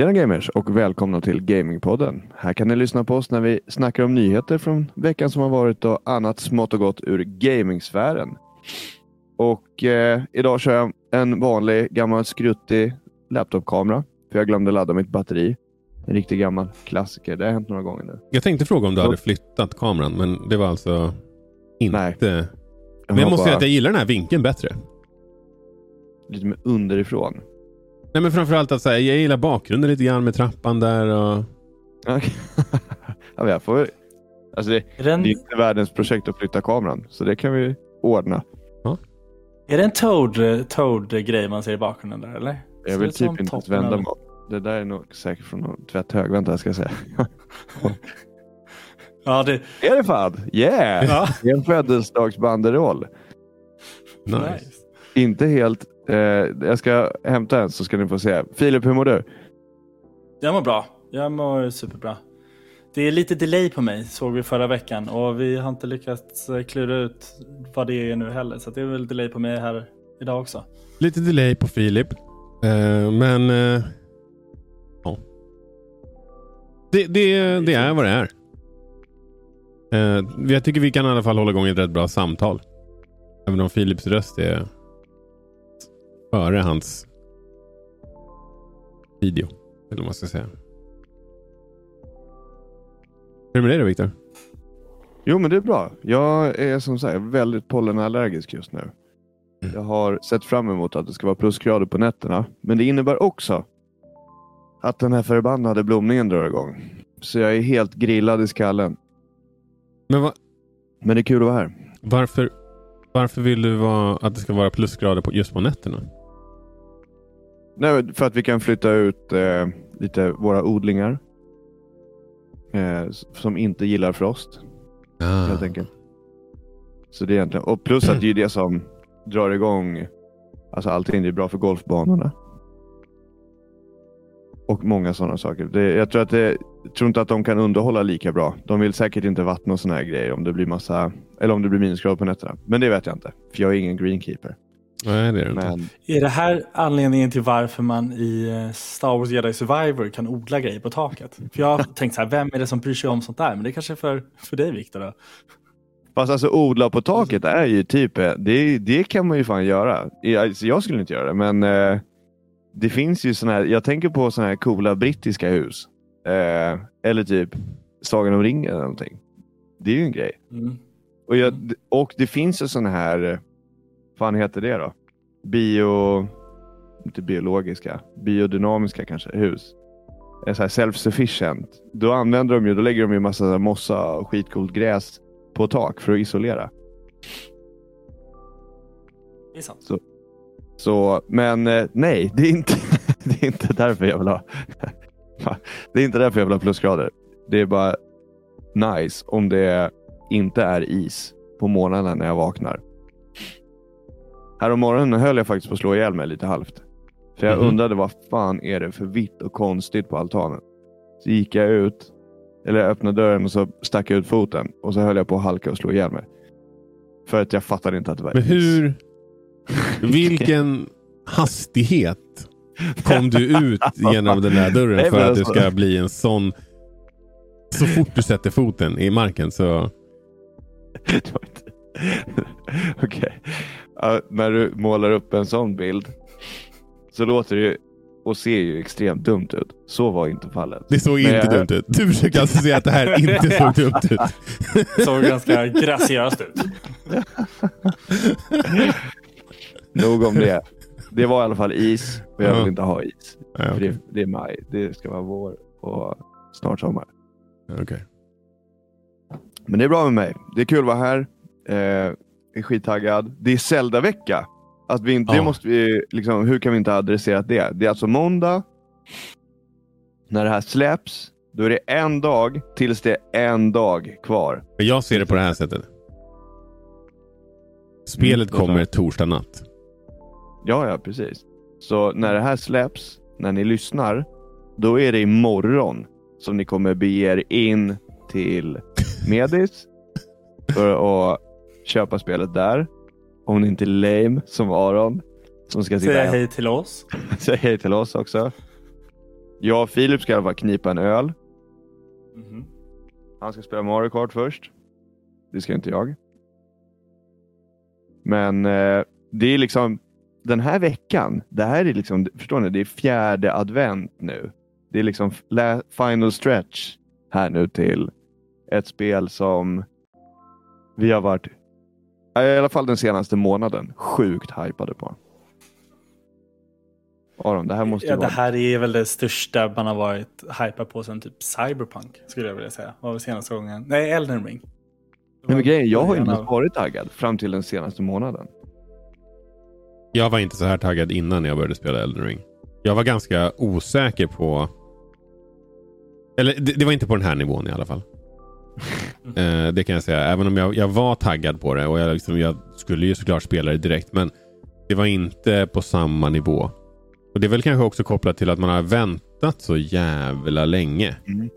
Tjena gamers och välkomna till Gamingpodden. Här kan ni lyssna på oss när vi snackar om nyheter från veckan som har varit och annat smått och gott ur gamingsfären. Och eh, idag kör jag en vanlig gammal skruttig laptopkamera. För jag glömde ladda mitt batteri. En riktig gammal klassiker. Det har hänt några gånger nu. Jag tänkte fråga om du hade flyttat kameran, men det var alltså inte... Nej. Men jag måste säga bara att jag gillar den här vinkeln bättre. Lite mer underifrån. Nej, men framförallt att så här, jag gillar bakgrunden lite grann med trappan där. Och... Okej. ja, men jag får... Alltså det, Är det, är inte världens projekt att flytta kameran, så det kan vi ordna. är det en Toad, Toad-grej man ser i bakgrunden där eller? Jag vill typ inte ens vända mig. Det där är nog säkert från någon tvätthög. Vänta, jag ska säga. Ja, det, är det fan? Yeah! ja. Det är en födelsedagsbanderoll. Nice. nice. Inte helt... Eh, jag ska hämta en så ska ni få se. Filip, hur mår du? Jag mår bra. Jag mår superbra. Det är lite delay på mig, såg vi förra veckan. Och vi har inte lyckats eh, klura ut vad det är nu heller. Så det är väl delay på mig här idag också. Lite delay på Filip. Eh, men... eh, ja. Det, det, det är vad det är. Eh, jag tycker vi kan i alla fall hålla igång ett rätt bra samtal. Även om Filips röst är före hans video. Eller vad man ska säga. Hur är det med dig då Viktor? Jo, men det är bra. Jag är som sagt väldigt pollenallergisk just nu. Jag har sett fram emot att det ska vara plusgrader på nätterna. Men det innebär också att den här förbannade blomningen drar igång. Så jag är helt grillad i skallen. Men va, Men det är kul att vara här. varför, varför vill du vara, att det ska vara plusgrader på, just på nätterna? Nej, för att vi kan flytta ut eh, lite våra odlingar. Eh, som inte gillar frost. Ah. helt enkelt. Så det är egentligen, och plus att det är det som drar igång alltså allting. Det är bra för golfbanorna. Och många sådana saker. Det, jag tror att det, jag tror inte att de kan underhålla lika bra. De vill säkert inte vattna och sådana här grejer om det blir massa eller om det blir minusgrader på nätterna. Men det vet jag inte. För jag är ingen greenkeeper. Nej, det är det inte. Men Är det här anledningen till varför man i eh, Star Wars Jedi Survivor kan odla grejer på taket? För jag har tänkt så här, vem är det som bryr sig om sånt där? Men det är kanske är för, för dig Viktor? Fast alltså odla på taket är ju typ, eh, det, det kan man ju fan göra. Jag, alltså, jag skulle inte göra det, men eh, det finns ju såna här, jag tänker på såna här coola brittiska hus. Eh, eller typ Sagan om ringen eller någonting. Det är ju en grej. Mm. Och, jag, och det finns ju såna här, eh, fan heter det då? Bio, inte biologiska, biodynamiska kanske, hus. Så här self-sufficient. Då använder de ju, då lägger de ju massa så mossa och skitcoolt gräs på tak för att isolera. Det är sant. Så, men eh, nej, det är, inte, det är inte därför jag vill ha Det är inte därför jag vill ha plusgrader. Det är bara nice om det inte är is på morgonen när jag vaknar. Här om morgonen höll jag faktiskt på att slå ihjäl mig lite halvt. För jag Mhm. undrade vad fan är det för vitt och konstigt på altanen. Så gick jag ut, eller jag öppnade dörren och så stack jag ut foten och så höll jag på att halka och slå ihjäl mig. För att jag fattade inte att det var Men hur... Vilken hastighet kom du ut genom den där dörren Nej, för att det alltså- ska bli en sån... Så fort du sätter foten i marken så... Okej. Ja, när du målar upp en sån bild så låter det ju och ser ju extremt dumt ut. Så var inte fallet. Det såg Men inte jag- dumt ut. Du försöker alltså säga att det här inte såg dumt ut. Det såg ganska graciöst ut. Nog om det. Det var i alla fall is och jag Ja. vill inte ha is. Ja, För okej. det, det är maj. Det ska vara vår och snart sommar. Okej. Men det är bra med mig. Det är kul att vara här. Eh, är skittaggad. Det är Zelda-vecka. Att vi inte, Det Ja. måste vi, liksom, hur kan vi inte ha adresserat det? Det är alltså måndag. När det här släpps, då är det en dag tills det är en dag kvar. Men jag ser det på det här sättet. Spelet Mm, kommer torsdag natt. Ja, ja, precis. Så när det här släpps, när ni lyssnar, då är det imorgon som ni kommer bege er in till Medis för att köpa spelet där. Om ni inte är lame som Aron som ska Säga hej till oss. Säg hej till oss också. Jag och Filip ska i alla fall knipa en öl. Mhm. Han ska spela Mario Kart först. Det ska inte jag. Men eh, det är liksom den här veckan. Det här är liksom, förstår ni? Det är fjärde advent nu. Det är liksom final stretch här nu till ett spel som vi har varit, i alla fall den senaste månaden, sjukt hypade på. Aron, det här måste ju Ja, det vara... här är väl det största man har varit hypad på sen typ Cyberpunk, skulle jag vilja säga. Var väl senaste gången. Nej, Elden Ring. Nej, men grejen, jag har ju inte av- varit taggad fram till den senaste månaden. Jag var inte så här taggad innan jag började spela Elden Ring. Jag var ganska osäker på... Eller det, det var inte på den här nivån i alla fall. Eh, det kan jag säga. Även om jag, jag var taggad på det och jag, liksom, jag skulle ju såklart spela det direkt. Men det var inte på samma nivå. Och Det är väl kanske också kopplat till att man har väntat så jävla länge. Mm.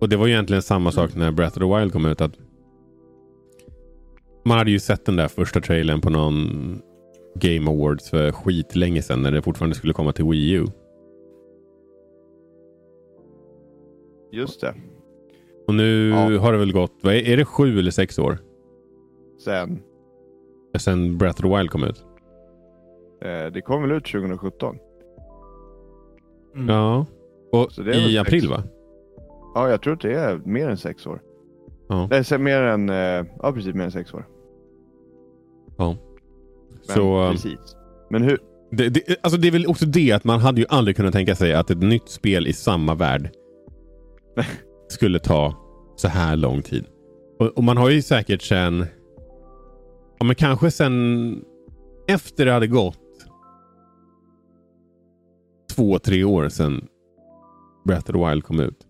Och det var ju egentligen samma sak när Breath of the Wild kom ut. att Man hade ju sett den där första trailern på någon Game Awards för skitlänge sedan när det fortfarande skulle komma till Wii U. Just det. Och nu Ja. har det väl gått, vad är, är det sju eller sex år? Sen, Sen Breath of the Wild kom ut? eh, det kom väl ut 2017? Mm. Ja. Och Så det är väl i sex. april va? Ja, jag tror att det är mer än sex år. Ja. Nej, så mer än, eh, ja precis mer än sex år. ja. Men, Så eh, precis. Men hur, det, det, alltså det är väl också det att man hade ju aldrig kunnat tänka sig att ett nytt spel i samma värld skulle ta så här lång tid. Och, och man har ju säkert sen, ja men kanske sen efter det hade gått två, tre år sedan Breath of the Wild kom ut.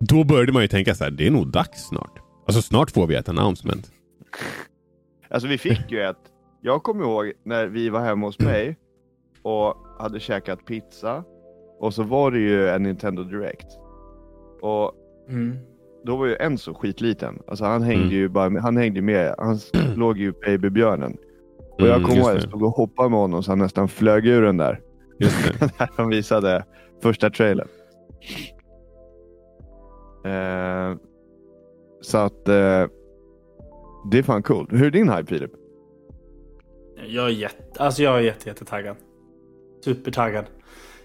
Då började man ju tänka så här, det är nog dags snart. Alltså snart får vi ett announcement. alltså vi fick ju ett, jag kommer ihåg när vi var hemma hos mig och hade käkat pizza och så var det ju en Nintendo Direct. Och Mm. då var ju en så skitliten. Alltså han hängde Mm. ju bara med, han hängde med, han låg ju babybjörnen. Och jag Mm, kommer ihåg att jag stod och hoppade med honom så han nästan flög ur den där. Just det. när de visade första trailern. Eh, så att eh, det är fan coolt. Hur är din hype Filip? Jag är jätte, alltså jag är jätte, jättetaggad. Supertaggad.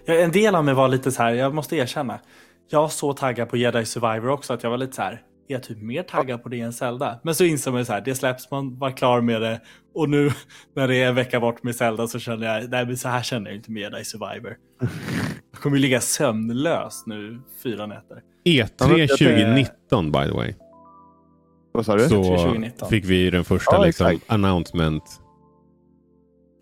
Ja, en del av mig var lite så här, jag måste erkänna. Jag var så taggad på Jedi Survivor också att jag var lite så här, är jag typ mer taggad på det än Zelda? Men så insåg man så här, det släpps, man var klar med det. Och nu när det är en vecka bort med Zelda så känner jag, nej men så här känner jag inte med Jedi Survivor. Jag kommer ju ligga sömnlös nu fyra nätter. E3 Ja, men jag 2019 by the way. Vad sa du? Så 2019. fick vi den första Ja, liksom, exakt. announcement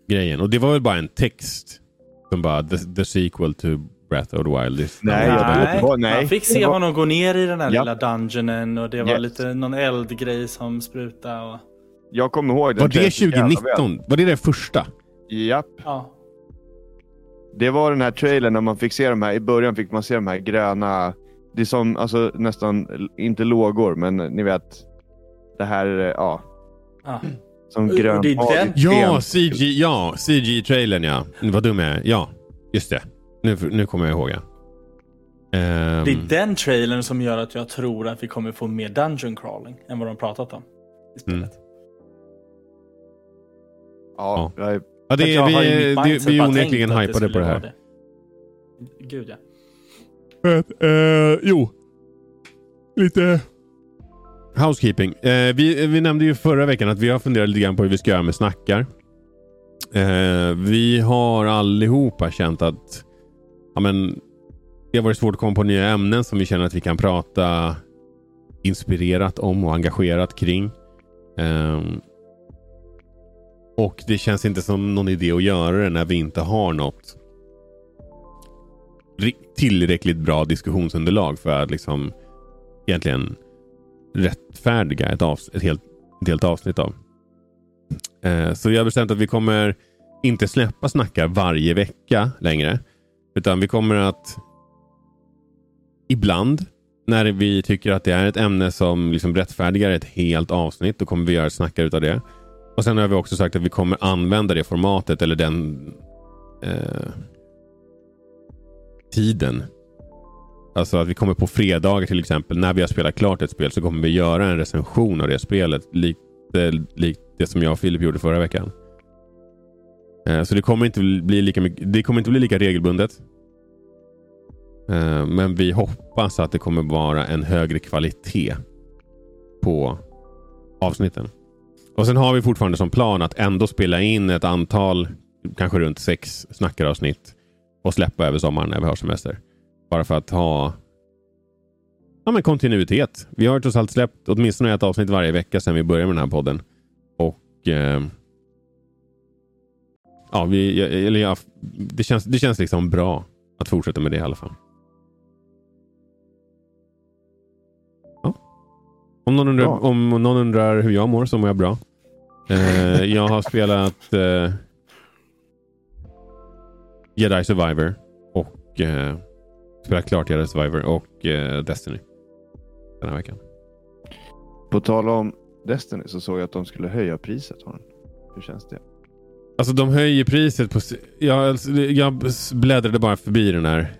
grejen. Och det var väl bara en text som bara the, the sequel to Breath of the Wild. is- Nej, inte vad- nej. Man fick se var- honom gå ner i den här Ja. lilla dungeonen och det var Yes. lite någon eldgrej som sprutade. Och... Jag kommer ihåg den Var det trailern så jävla väl. 2019? Var det det första? Japp. Ja. Det var den här trailern när man fick se de här, i början fick man se de här gröna, det är som alltså nästan, inte lågor, men ni vet, det här, eh, ja, Ja. som grönt Ja. CG, ja, CG-trailern ja. Vad dum jag är. Ja, just det. Nu, nu kommer jag ihåg ja. Ehm, Det är den trailern som gör att jag tror att vi kommer få mer dungeon crawling än vad de pratat om. I spelet. Mm. Ja, jag är, ja, det jag vi, det, vi är onekligen hypade på det här. det. Gud ja. Uh, jo. Lite... Housekeeping. Eh, vi, vi nämnde ju förra veckan att vi har funderat lite grann på hur vi ska göra med snackar. Eh, vi har allihopa känt att ja, men, det har varit svårt att komma på nya ämnen som vi känner att vi kan prata inspirerat om och engagerat kring. Um, och det känns inte som någon idé att göra det när vi inte har något tillräckligt bra diskussionsunderlag för att liksom egentligen rättfärdiga ett, avs- ett, helt, ett helt avsnitt av. Uh, så jag har bestämt att vi kommer inte släppa snackar varje vecka längre. Utan vi kommer att ibland när vi tycker att det är ett ämne som liksom rättfärdigar ett helt avsnitt, då kommer vi göra snackar utav det. Och sen har vi också sagt att vi kommer använda det formatet eller den eh, tiden. Alltså att vi kommer på fredagar till exempel. När vi har spelat klart ett spel så kommer vi göra en recension av det spelet. Lite eh, likt det som jag och Filip gjorde förra veckan. Eh, så det kommer inte bli lika, mycket, det kommer inte bli lika regelbundet. Eh, men vi hoppas att det kommer vara en högre kvalitet på avsnitten. Och Sen har vi fortfarande som plan att ändå spela in ett antal, kanske runt sex snackaravsnitt och släppa över sommaren när vi har semester. Bara för att ha ja, men kontinuitet. Vi har trots allt släppt åtminstone ett avsnitt varje vecka sedan vi började med den här podden. Och eh, ja, vi, eller ja, det, känns, det känns liksom bra att fortsätta med det i alla fall. Ja. Om, någon undrar, om någon undrar hur jag mår så mår jag bra. Eh, jag har spelat eh, Jedi Survivor och eh, spelat klart Jedi Survivor och eh, Destiny den här veckan. På tal om Destiny så såg jag att de skulle höja priset. Hur känns det? Alltså de höjer priset på... Jag, jag bläddrade bara förbi den här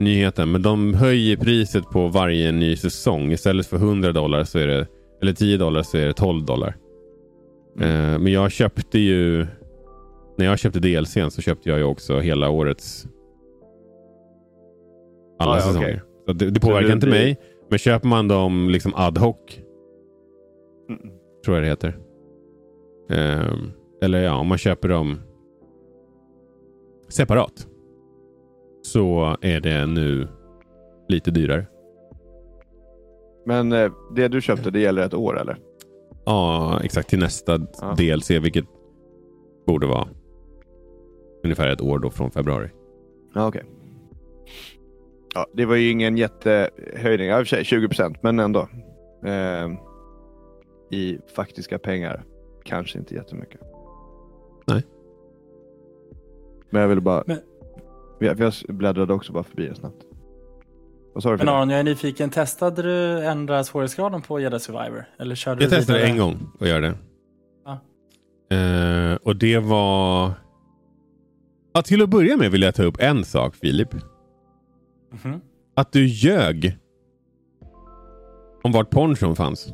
nyheten. Men de höjer priset på varje ny säsong. Istället för 100 dollar så är det... Eller 10 dollar så är det 12 dollar. Mm. Eh, men jag köpte ju... När jag köpte DLCn så köpte jag ju också hela årets... Alla ah, säsonger. Okay. Så det, det påverkar det inte blir... mig. Men köper man dem liksom ad hoc. Mm. Tror jag det heter. Um, eller ja, om man köper dem separat. Så är det nu lite dyrare. Men eh, det du köpte, det gäller ett år eller? Ja, exakt till nästa ja. DLC, vilket borde vara ungefär ett år då från februari. Ja, okej. Okay. Ja, det var ju ingen jättehöjning, ja, 20 procent, men ändå. Eh, I faktiska pengar kanske inte jättemycket. Nej. Men jag ville bara... Men... Jag, bläddrade också bara förbi det snabbt. Vad sa du? Men Aron, jag är nyfiken. Testade du ändra svårighetsgraden på Jedi Survivor? Eller körde jag testade vidare? en gång att göra det. Ja. Uh, och det var... Ja, till att börja med vill jag ta upp en sak, Filip. Mm -hmm. Att du ljög om vart ponchon fanns.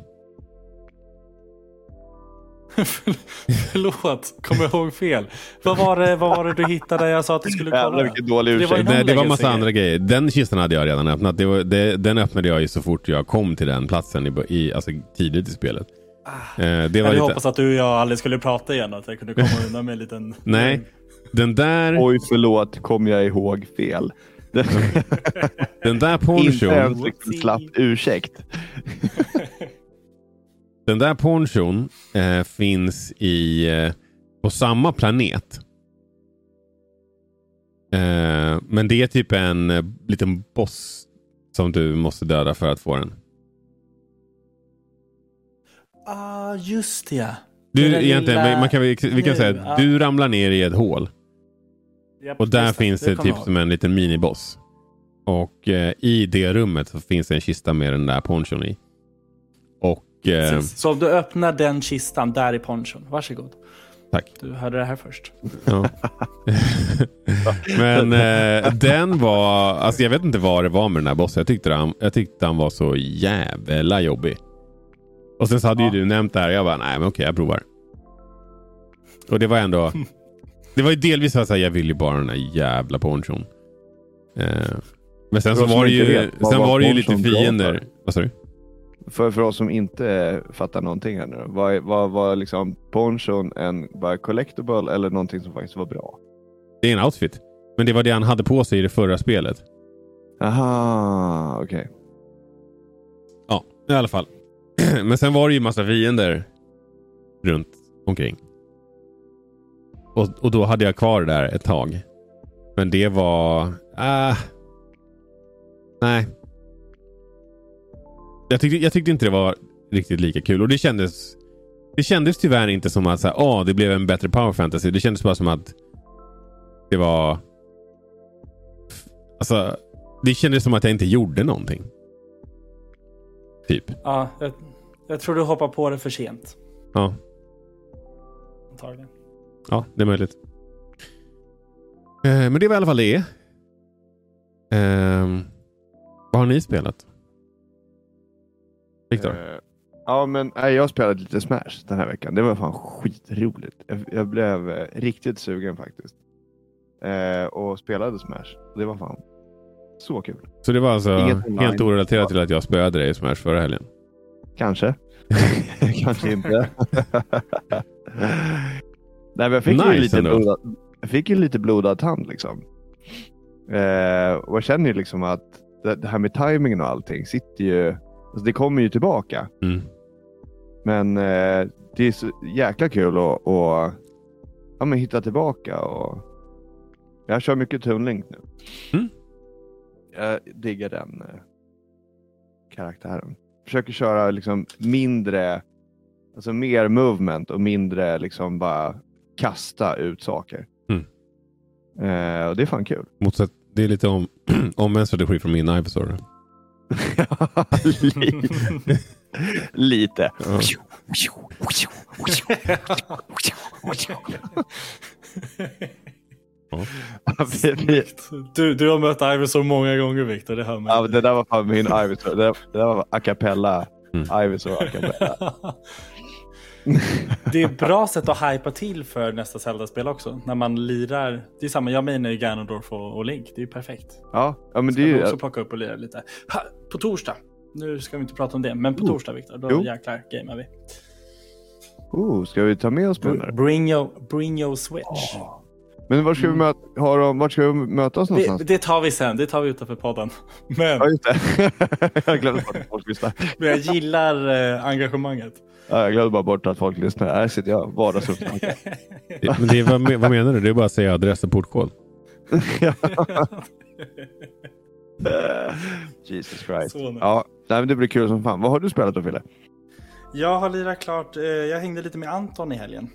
Förlåt, kommer jag ihåg fel? Vad var, det, vad var det du hittade jag sa att du skulle kolla? Jävlar vilken dålig ursäkt. Det var, Nej, det var massa andra grejer. Den kistan hade jag redan öppnat. Det var, det, den öppnade jag ju så fort jag kom till den platsen i, i, alltså tidigt i spelet. Ah, eh, det var jag lite... hoppas att du och jag aldrig skulle prata igen. Att jag kunde komma undan med en liten... Nej, den där... Oj, förlåt. Kom jag ihåg fel? den där ponchon... Inte ens en slapp ursäkt. Den där ponchon eh, finns i, eh, på samma planet. Eh, men det är typ en eh, liten boss som du måste döda för att få den. Ah, just det. Du, egentligen, lilla... man kan, vi, vi kan säga att du ramlar ner i ett hål. Yep, och där finns det, det typ som en liten miniboss. Och eh, i det rummet så finns det en kista med den där ponchon i. Eh, så om du öppnar den kistan där i ponchon, varsågod. Tack. Du hörde det här först. Ja. Men eh, den var, alltså jag vet inte vad det var med den här bossen. Jag tyckte han, jag tyckte han var så jävla jobbig. Och sen så hade ja. ju du nämnt det här. Jag bara, nej men okej jag provar. Och det var ändå, det var ju delvis så att jag vill ju bara den här jävla ponchon. Eh, men sen så var det ju, sen var det ju lite fiender. Vad sa du? För, för oss som inte fattar någonting här nu. Var, var, var liksom ponchon en bara collectible eller någonting som faktiskt var bra? Det är en outfit. Men det var det han hade på sig i det förra spelet. Aha, okej. Okay. Ja, i alla fall. Men sen var det ju massa fiender runt omkring. Och, och då hade jag kvar det där ett tag. Men det var... Äh, nej, jag tyckte, jag tyckte inte det var riktigt lika kul. Och det kändes det kändes tyvärr inte som att så här, oh, det blev en bättre power fantasy. Det kändes bara som att det var... Alltså, det kändes som att jag inte gjorde någonting. Typ. Ja, jag, jag tror du hoppar på det för sent. Ja. Antagligen. Ja, det är möjligt. Eh, men det var i alla fall det. Ehm, vad har ni spelat? Viktor? Eh, ja, men nej, jag spelat lite Smash den här veckan. Det var fan skitroligt. Jag, jag blev eh, riktigt sugen faktiskt. Eh, och spelade Smash. Det var fan så kul. Så det var alltså helt orelaterat till att jag spöade dig i Smash förra helgen? Kanske. Kanske inte. Nej, men jag fick, Nice ju lite ändå. blodad, jag fick ju lite blodad tand liksom. Eh, och jag känner ju liksom att det, det här med timingen och allting sitter ju. Alltså det kommer ju tillbaka. Mm. Men eh, det är så jäkla kul att, att ja, men hitta tillbaka. Och jag kör mycket Toon Link nu. Mm. Jag diggar den eh, karaktären. Försöker köra liksom mindre, alltså mer movement och mindre liksom bara kasta ut saker. Mm. Eh, och det är fan kul. Motsatt, det är lite om, omvänd strategi från min Ivysaur. lite. lite. Ja. Du, du har mött Iverson många gånger Viktor, det hör man. Ja, det där var fan min Ivysaur. Det, där- det där var a cappella. Mm. Ivysaur a cappella. det är ett bra sätt att hypa till för nästa Zelda-spel också. När man lirar. Det är samma, jag menar ju Ganondorf och, och Link. Det är ju perfekt. Ja, ja men Ska det är ju... också plocka upp och lira lite. Ha, på torsdag. Nu ska vi inte prata om det, men på Oh. torsdag Viktor, då Jo. jäklar gamear vi. Oh, ska vi ta med oss Brunner? Bring your, bring your switch. Men var ska, vi möta, har de, vart ska vi mötas Det, någonstans? det tar vi sen, det tar vi utanför podden. Men, Ja, just det. jag glömde bort att folk lyssnar. men jag gillar eh, engagemanget. Ja, jag glömde bara bort att folk lyssnar. Här sitter jag. Det, men det är, vad, vad menar du? Det är bara att säga adress och portkod. Jesus Christ. Ja, nej, men det blir kul som fan. Vad har du spelat då Fille? Jag har lirat klart, eh, jag hängde lite med Anton i helgen.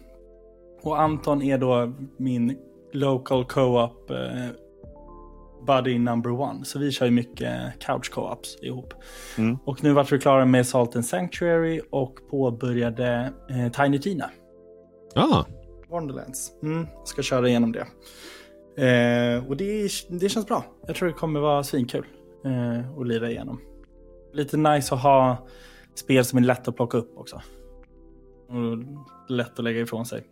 Och Anton är då min local co-op eh, buddy number one. Så vi kör ju mycket couch co-ops ihop. Mm. Och nu vart vi klara med Salt and Sanctuary och påbörjade eh, Tiny Tina. Ah, Wonderlands. Mm, ska köra igenom det. Eh, och det, det känns bra. Jag tror det kommer vara svinkul eh, att lira igenom. Lite nice att ha spel som är lätt att plocka upp också. Och lätt att lägga ifrån sig.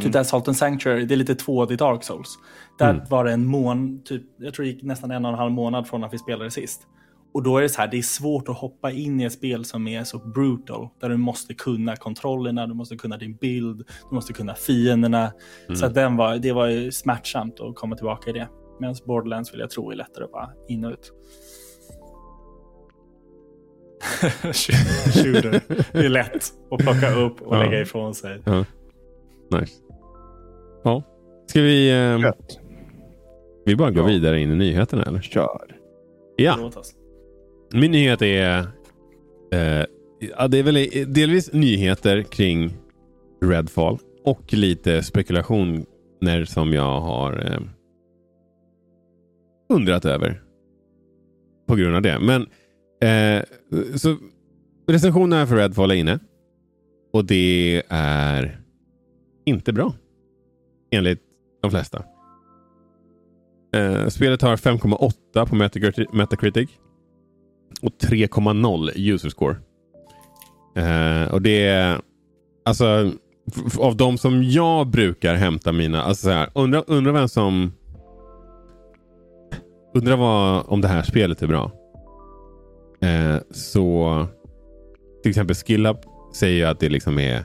Typ där Salt and Sanctuary, det är lite 2D Dark Souls. Där Mm. var det en mån, typ, jag tror det gick nästan en och en halv månad från att vi spelade sist. Och då är det så här, det är svårt att hoppa in i ett spel som är så brutal. Där du måste kunna kontrollerna, du måste kunna din bild, du måste kunna fienderna. Så att den var, det var ju smärtsamt att komma tillbaka i det. Medan Borderlands vill jag tro är lättare att bara in och ut. Shooter. Det är lätt att plocka upp och Ja. lägga ifrån sig. nice. Ja. Ska vi, eh, Gött. vi bara gå Ja. vidare in i nyheterna eller? Kör. Ja, Låt oss. min nyhet är... Eh, ja, det är väl delvis nyheter kring Redfall och lite spekulationer som jag har eh, undrat över. På grund av det. Men eh, så recensionerna för Redfall är inne. Och det är inte bra. Enligt de flesta. Eh, spelet har 5,8 på Metacritic, Och 3,0 user score. Eh, och det är alltså av de som jag brukar hämta mina, alltså så här, undrar undra vem som undrar vad, om det här spelet är bra. Eh, så till exempel SkillUp säger ju att det liksom är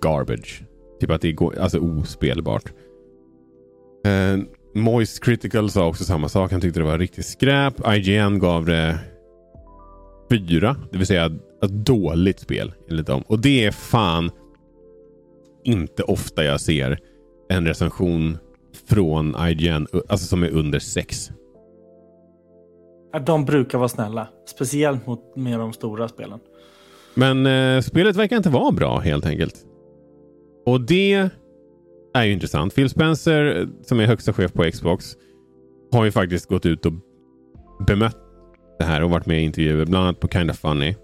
garbage. Typ att det går, alltså ospelbart. Eh, Moist Critical sa också samma sak. Han tyckte det var riktigt skräp. IGN gav det fyra. Det vill säga ett dåligt spel enligt dem. Och det är fan inte ofta jag ser en recension från IGN alltså som är under sex. De brukar vara snälla. Speciellt mot med de stora spelen. Men eh, spelet verkar inte vara bra helt enkelt. Och det är ju intressant. Phil Spencer, som är högsta chef på Xbox, har ju faktiskt gått ut och bemött det här och varit med i intervjuer, bland annat på Kinda Funny.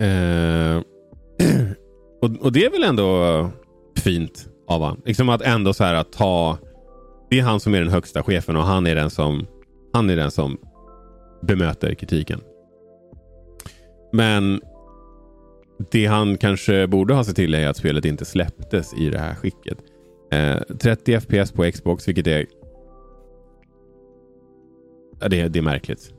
Eh, och, och det är väl ändå fint av honom. Liksom att ändå så här att ta... det är han som är den högsta chefen och han är den som, han är den som bemöter kritiken. Men det han kanske borde ha sett till är att spelet inte släpptes i det här skicket. Eh, 30 FPS på Xbox, vilket är... Ja, det, det är märkligt.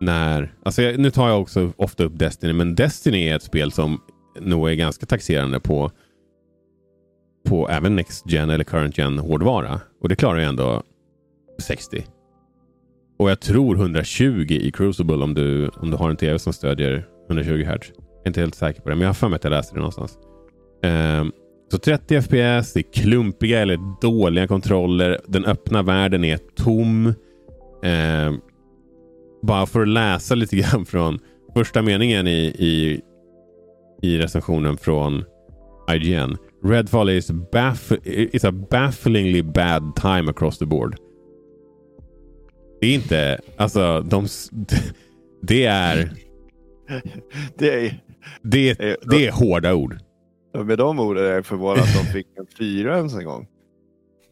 När, alltså nu tar jag också ofta upp Destiny, men Destiny är ett spel som nog är ganska taxerande på på även Next Gen eller Current Gen hårdvara. Och det klarar ju ändå 60. Och jag tror 120 i Crucible om du, om du har en tv som stödjer 120 Hz. Jag är inte helt säker på det, men jag har för mig att jag läste det någonstans. Um, så 30 FPS, det är klumpiga eller dåliga kontroller. Den öppna världen är tom. Um, bara för att läsa lite grann från första meningen i, i, i recensionen från IGN. Redfall is, baff is a bafflingly bad time across the board. Det är inte, alltså de, det är... Det är... Det, det är hårda ord. Med de orden är jag förvånad att de fick en fyra ens en gång.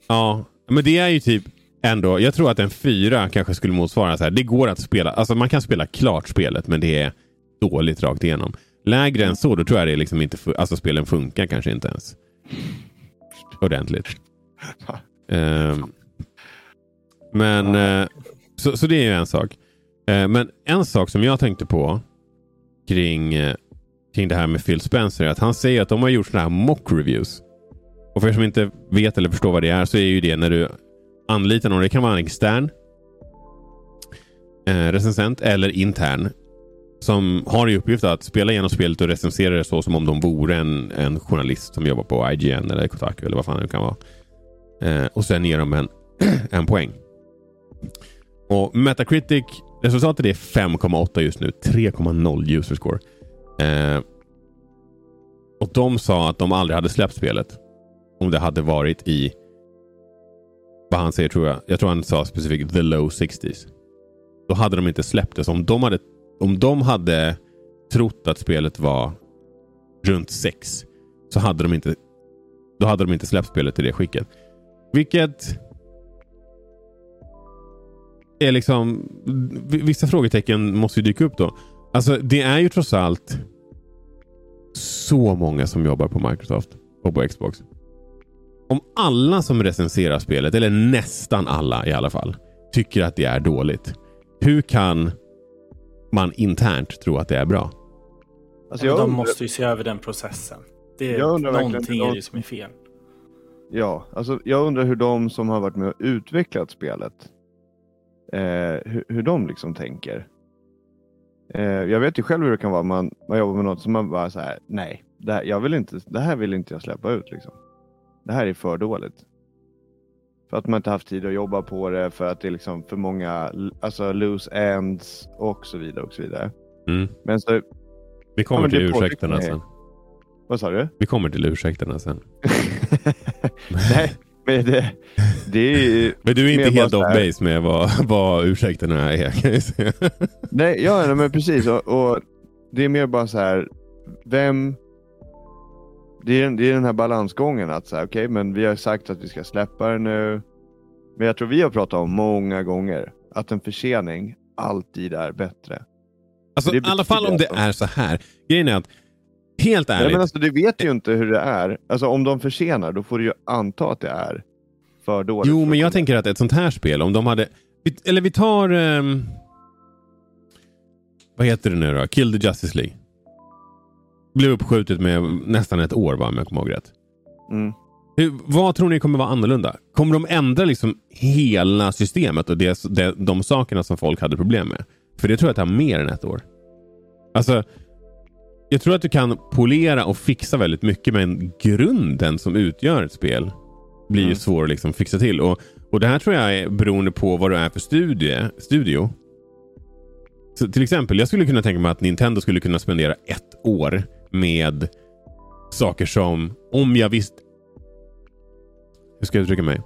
Ja, men det är ju typ ändå, jag tror att en fyra kanske skulle motsvara så här. Det går att spela, alltså man kan spela klart spelet men det är dåligt rakt igenom. Lägre än så, då tror jag det liksom inte, alltså spelen funkar kanske inte ens. Ordentligt. um, men, uh, så, så det är ju en sak. Uh, men en sak som jag tänkte på kring, kring det här med Phil Spencer är att han säger att de har gjort sådana här mock reviews. Och för er som inte vet eller förstår vad det är så är ju det när du anlitar någon. Det kan vara en extern eh, recensent eller intern som har i uppgift att spela igenom spelet och recensera det så som om de vore en, en journalist som jobbar på IGN eller Kotaku eller vad fan det kan vara. Eh, och sen ger de en, en poäng. Och Metacritic, resultatet är 5,8 just nu. 3,0 user score. Eh, och de sa att de aldrig hade släppt spelet om det hade varit i vad han säger tror jag. Jag tror han sa specifikt the low 60s. Då hade de inte släppt det. Så om de hade om de hade trott att spelet var runt 6 så hade de inte då hade de inte släppt spelet i det skicket. Vilket är liksom vissa frågetecken måste ju dyka upp då. Alltså det är ju trots allt så många som jobbar på Microsoft och på Xbox. Om alla som recenserar spelet, eller nästan alla i alla fall, tycker att det är dåligt. Hur kan man internt tror att det är bra. Alltså ja, de måste ju se över den processen. Det är någonting är det som är fel. Ja, alltså jag undrar hur de som har varit med och utvecklat spelet, eh, hur, hur de liksom tänker. Eh, jag vet ju själv hur det kan vara man, man jobbar med något som man bara så här, nej, det här, jag vill inte, det här vill inte jag släppa ut. Liksom. Det här är för dåligt. För att man inte haft tid att jobba på det, för att det är liksom för många alltså loose ends och så vidare. och så vidare. Mm. Men så, Vi kommer ja, till ursäkterna sen. Vad sa du? Vi kommer till ursäkterna sen. Nej, men det, det är Men du är inte helt off base med vad, vad ursäkterna är kan jag säga. Nej, ja, men precis. Och, och, det är mer bara så här, vem det är, det är den här balansgången att säga, okej, okay, men vi har sagt att vi ska släppa det nu. Men jag tror vi har pratat om många gånger att en försening alltid är bättre. Alltså i alla fall om det är så här. Grejen är att, helt ärligt. Nej, men alltså, du vet ju inte hur det är. Alltså om de försenar, då får du ju anta att det är för dåligt. Jo, men jag tänker att ett sånt här spel, om de hade... Eller vi tar... Um, vad heter det nu då? Kill the Justice League blev uppskjutet med nästan ett år, va, om jag kommer ihåg rätt. Mm. Hur, vad tror ni kommer vara annorlunda? Kommer de ändra liksom hela systemet och det, det, de sakerna som folk hade problem med? För det tror jag tar mer än ett år. Alltså, jag tror att du kan polera och fixa väldigt mycket, men grunden som utgör ett spel blir mm. ju svår att liksom fixa till. Och, och Det här tror jag är beroende på vad du är för studie, studio. Så till exempel, jag skulle kunna tänka mig att Nintendo skulle kunna spendera ett år med saker som om jag visste... Hur ska jag uttrycka mig?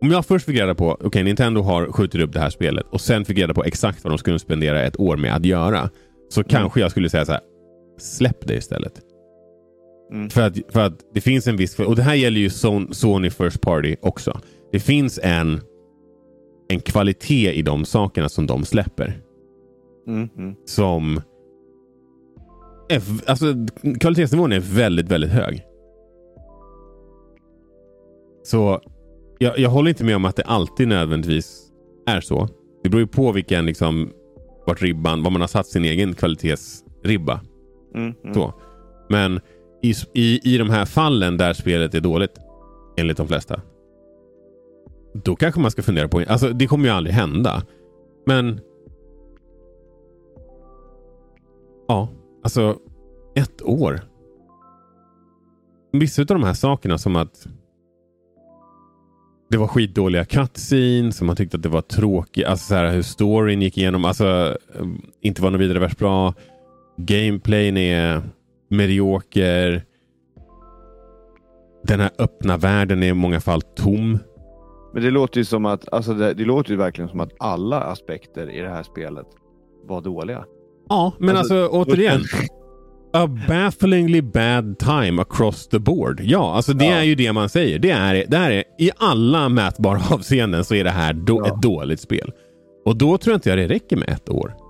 Om jag först fick reda på okej, okay, Nintendo har skjutit upp det här spelet och sen fick reda på exakt vad de skulle spendera ett år med att göra. Så mm. kanske jag skulle säga så här. Släpp det istället. Mm. För, att, för att det finns en viss... Och det här gäller ju Sony First Party också. det finns en, en kvalitet i de sakerna som de släpper. Mm, mm. Som... Är, alltså, kvalitetsnivån är väldigt, väldigt hög. Så jag, jag håller inte med om att det alltid nödvändigtvis är så. Det beror ju på vilken, liksom, vart ribban, vad man har satt sin egen kvalitetsribba. Mm, mm. Men i, i, i de här fallen där spelet är dåligt, enligt de flesta. Då kanske man ska fundera på, alltså det kommer ju aldrig hända. Men... Ja, alltså ett år. Vissa av de här sakerna som att det var skitdåliga cutscenes, som man tyckte att det var tråkigt. Alltså så här, hur storyn gick igenom. Alltså mm, inte var något vidare värst bra. Gameplayen är medioker. Den här öppna världen är i många fall tom. Men det låter ju som att, alltså det, det låter ju verkligen som att alla aspekter i det här spelet var dåliga. Ja, men alltså, alltså återigen. A bafflingly bad time across the board. Ja, alltså det ja. är ju det man säger. Det är, det här är, I alla mätbara avseenden så är det här då, ja. ett dåligt spel. Och då tror jag inte jag det räcker med ett år.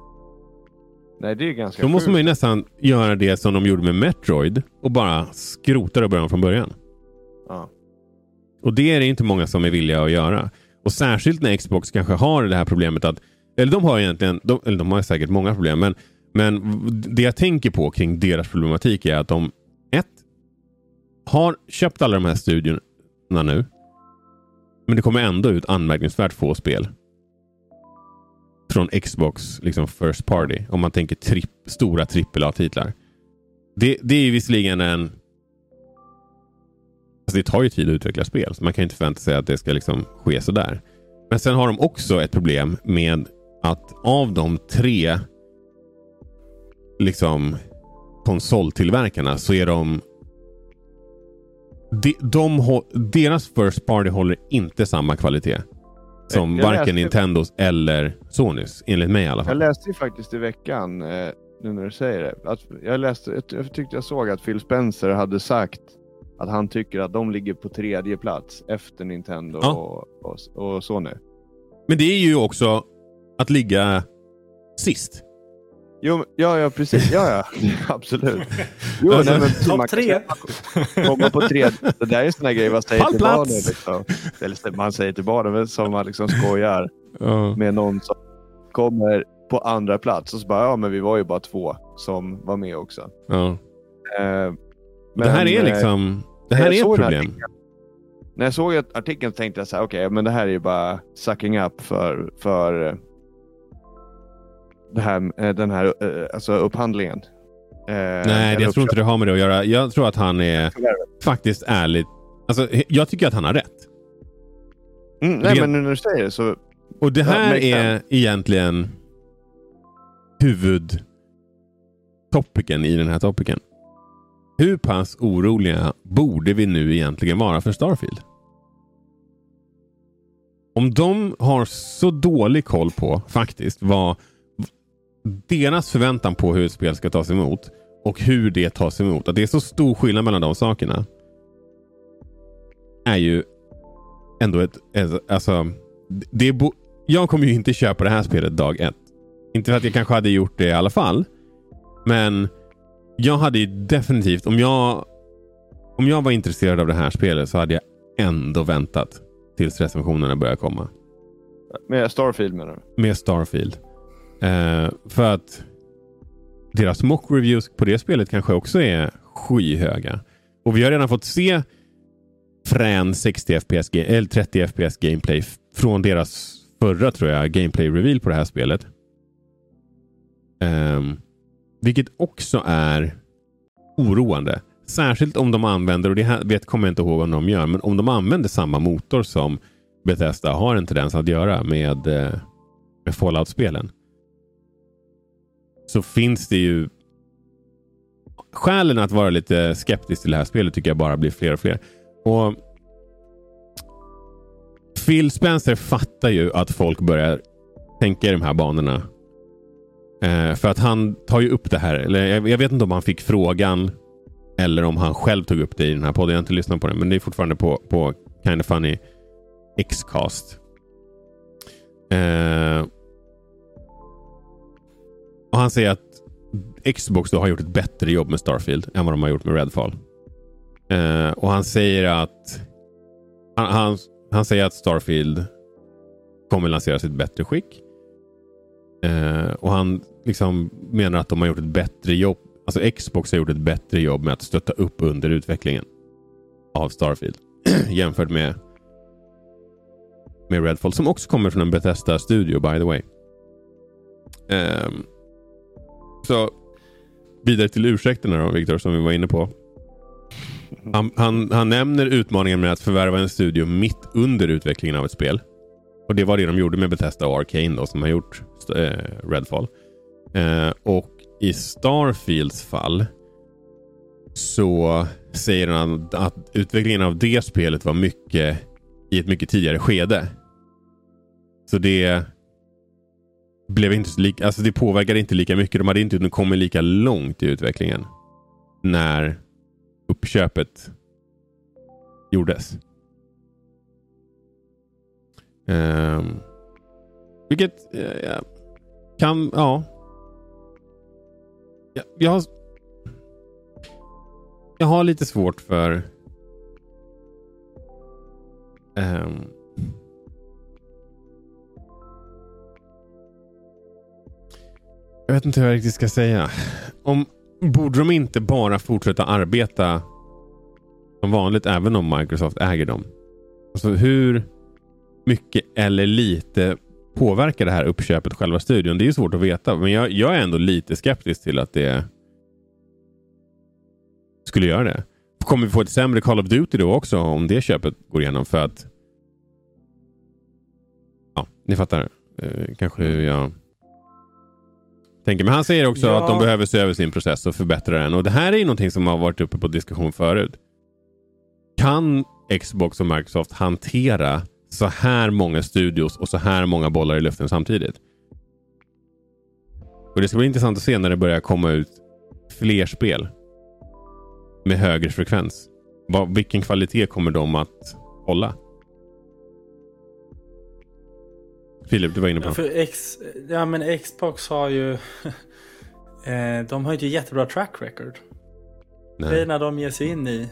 Nej, det är ganska Då måste man ju nästan göra det som de gjorde med Metroid och bara skrota det och börja från början. Ja. Och det är det inte många som är villiga att göra. Och särskilt när Xbox kanske har det här problemet att, eller de har egentligen, de, eller de har säkert många problem, men, men det jag tänker på kring deras problematik är att de, ett, har köpt alla de här studierna nu, men det kommer ändå ut anmärkningsvärt få spel från Xbox liksom first party. Om man tänker tripp, stora AAA-titlar. Det, det är visserligen en... Alltså det tar ju tid att utveckla spel, så man kan inte förvänta sig att det ska liksom ske sådär. Men sen har de också ett problem med att av de tre liksom konsoltillverkarna så är de de, de, deras first party håller inte samma kvalitet. Som jag varken. Nintendos eller Sonys, enligt mig i alla fall. Jag läste ju faktiskt i veckan, eh, nu när du säger det, att jag, läste, jag tyckte jag såg att Phil Spencer hade sagt att han tycker att de ligger på tredje plats efter Nintendo ja. och, och, och Sony. Men det är ju också att ligga sist. Jo, ja, ja, precis. Ja, ja. Absolut. Jo, alltså, nej, men, Topp tre. Komma på tre. Det där är sådana grejer man säger till barnen. Liksom. Eller man säger till barnen som man liksom skojar uh. med någon som kommer på andra plats. Och så bara, ja men vi var ju bara två som var med också. Uh. Eh, men, det här är liksom, det här är ett problem. Artikeln, när jag såg artikeln tänkte jag så här, okej, okay, men det här är ju bara sucking up för, för det här, eh, den här eh, alltså upphandlingen. Eh, nej, jag tror inte det har med det att göra. Jag tror att han är faktiskt ärligt. Alltså, jag tycker att han har rätt. Mm, nej, men när du säger det så... Och det här ja, är egentligen huvudtopiken i den här topiken. Hur pass oroliga borde vi nu egentligen vara för Starfield? Om de har så dålig koll på faktiskt vad deras förväntan på hur ett spel ska tas emot och hur det tas emot. Att det är så stor skillnad mellan de sakerna. Är ju ändå ett... Alltså, det bo, jag kommer ju inte köpa det här spelet dag ett. Inte för att jag kanske hade gjort det i alla fall. Men jag hade ju definitivt, om jag, om jag var intresserad av det här spelet så hade jag ändå väntat tills recensionerna börjar komma. Med Starfield menar du? Med Starfield. Eh, för att deras mock reviews på det spelet kanske också är skyhöga. Och vi har redan fått se frän 60 FPS, eller 30 FPS gameplay från deras förra tror jag gameplay reveal på det här spelet. Um, vilket också är oroande. Särskilt om de använder, och det här vet, kommer jag inte ihåg om de gör, men om de använder samma motor som Bethesda har en tendens att göra med, eh, med Fallout-spelen så finns det ju skälen att vara lite skeptisk till det här spelet tycker jag bara blir fler och fler. Och Phil Spencer fattar ju att folk börjar tänka i de här banorna. Eh, för att han tar ju upp det här. Eller jag, jag, vet inte om han fick frågan eller om han själv tog upp det i den här podden. Jag har inte lyssnat på den, men det är fortfarande på, på Kind of Funny Xcast. Eh, och Han säger att Xbox då har gjort ett bättre jobb med Starfield än vad de har gjort med Redfall. Eh, och han säger att han, han, han, säger att Starfield kommer lanseras i ett bättre skick. Eh, och han liksom menar att de har gjort ett bättre jobb. Alltså Xbox har gjort ett bättre jobb med att stötta upp under utvecklingen av Starfield jämfört med med Redfall som också kommer från en Bethesda studio by the way. Um, också vidare till ursäkterna då Viktor som vi var inne på. Han, han, han, nämner utmaningen med att förvärva en studio mitt under utvecklingen av ett spel. Och Det var det de gjorde med Bethesda och Arcane då, som har gjort eh, Redfall. Eh, och i Starfields fall så säger han att utvecklingen av det spelet var mycket i ett mycket tidigare skede. Så det blev inte så lika, alltså det påverkade inte lika mycket. De hade inte kommit lika långt i utvecklingen när uppköpet gjordes. Um, vilket uh, kan, ja. Jag, jag, har, jag har lite svårt för um, Jag vet inte hur jag riktigt ska säga. Om, borde de inte bara fortsätta arbeta som vanligt även om Microsoft äger dem? Alltså hur mycket eller lite påverkar det här uppköpet själva studion? Det är svårt att veta, men jag, jag är ändå lite skeptisk till att det skulle göra det. Kommer vi få ett sämre Call of Duty då också om det köpet går igenom? För att Ja, ni fattar eh, kanske hur jag tänker. Men han säger också ja. att de behöver se över sin process och förbättra den. Och det här är ju någonting som har varit uppe på diskussion förut. Kan Xbox och Microsoft hantera så här många studios och så här många bollar i luften samtidigt? Och Det ska bli intressant att se när det börjar komma ut fler spel med högre frekvens. vilken kvalitet kommer de att hålla? Filip, du var inne på. För X, ja men Xbox har ju... eh, de har ju inte jättebra track record. Nej. när de ger sig in i.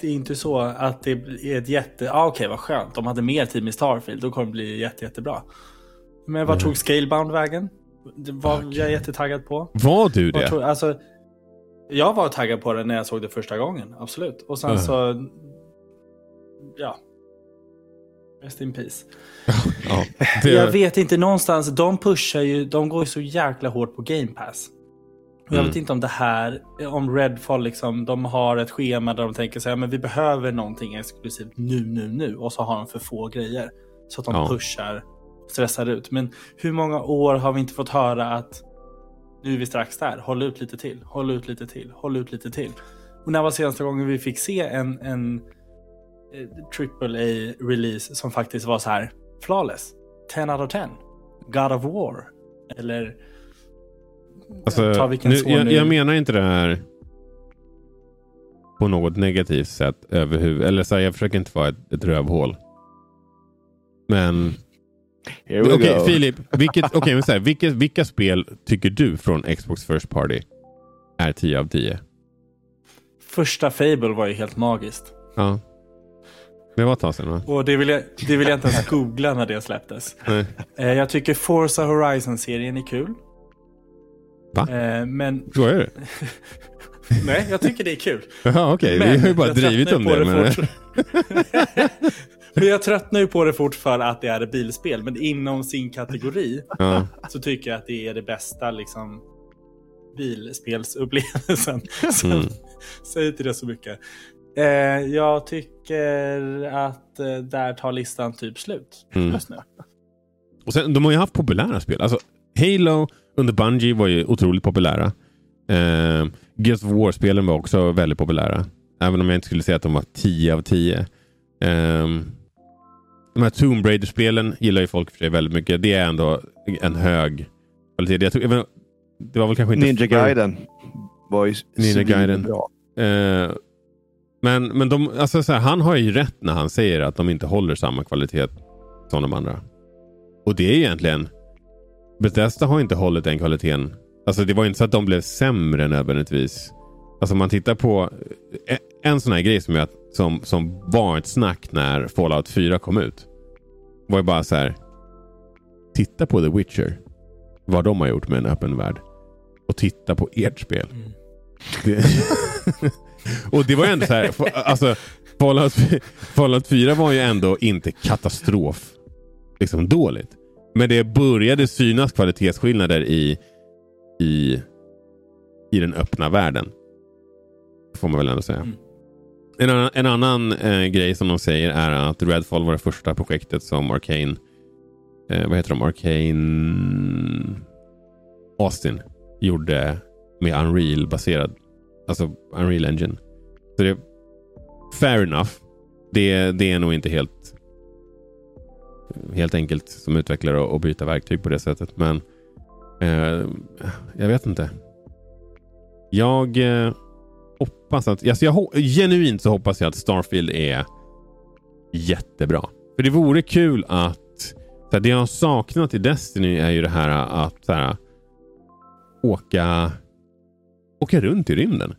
Det är inte så att det är ett jätte... Ah, Okej, okay, vad skönt. De hade mer tid med Starfield. Då kommer det bli jätte, jättebra. Men vad mm. tog Scalebound vägen? Det var okay. jag jättetaggad på. Var du det? Tog, alltså, jag var taggad på det när jag såg det första gången. Absolut. Och sen mm. så... Ja, Rest in peace. ja, det... Jag vet inte någonstans, de pushar ju, de går ju så jäkla hårt på game pass. Jag mm. vet inte om det här, om Redfall liksom, de har ett schema där de tänker sig, men vi behöver någonting exklusivt nu, nu, nu. Och så har de för få grejer. Så att de ja. pushar, stressar ut. Men hur många år har vi inte fått höra att nu är vi strax där, håll ut lite till, håll ut lite till, håll ut lite till. Och när var senaste gången vi fick se en, en AAA-release som faktiskt var så här flawless. 10 out of 10. God of War. Eller alltså, ta vilken nu, jag, jag menar inte det här på något negativt sätt överhuvud. Eller så här, jag försöker inte vara ett, ett rövhål. Men... Okej, okay, Filip. Vilket, okay, men så här, vilket, vilka spel tycker du från Xbox First Party är 10 av 10? Första Fable var ju helt magiskt. Ja. Det var ett tag sedan? Och det vill, jag, det vill jag inte ens googla när det släpptes. Nej. Eh, jag tycker Forza Horizon-serien är kul. Va? Eh, men... Så är det? Nej, jag tycker det är kul. Jaha, okej. Okay. Vi har ju bara drivit om det. det men... men jag tröttnar ju på det fort för att det är ett bilspel. Men inom sin kategori ja. så tycker jag att det är det bästa liksom, bilspelsupplevelsen. Mm. Säg inte det så mycket. Eh, jag tycker att eh, där tar listan typ slut mm. just nu. Och sen, de har ju haft populära spel. Alltså, Halo under Bungie var ju otroligt populära. Eh, Gears of War-spelen var också väldigt populära. Även om jag inte skulle säga att de var 10 av 10. Eh, de här Tomb Raider-spelen gillar ju folk för sig väldigt mycket. Det är ändå en hög kvalitet. Jag tror, det var väl kanske inte Ninja Gaiden var ju Ninja Gaiden. bra. Eh, Men, men de, alltså så här, han har ju rätt när han säger att de inte håller samma kvalitet som de andra. Och det är egentligen... Bethesda har inte hållit den kvaliteten. Alltså det var inte så att de blev sämre nödvändigtvis. Alltså om man tittar på en, en sån här grej som, jag, som, som var ett snack när Fallout 4 kom ut. Var ju bara så här. Titta på The Witcher. Vad de har gjort med en öppen värld. Och titta på ert spel. Mm. Det, och det var ju ändå så här. Alltså, Fallout, Fallout 4 var ju ändå inte katastrof. Liksom dåligt. Men det började synas kvalitetsskillnader i, i, i den öppna världen. Får man väl ändå säga. Mm. En annan, en annan eh, grej som de säger är att Redfall var det första projektet som Arcane eh, vad heter de? Arcane Austin gjorde med Unreal-baserad. Alltså Unreal Engine. Så det fair enough. Det, det är nog inte helt helt enkelt som utvecklare att byta verktyg på det sättet. Men eh, jag vet inte. Jag eh, hoppas att... Alltså jag, genuint så hoppas jag att Starfield är jättebra. För det vore kul att... Så här, det jag har saknat i Destiny är ju det här att så här, åka, åka runt i rymden.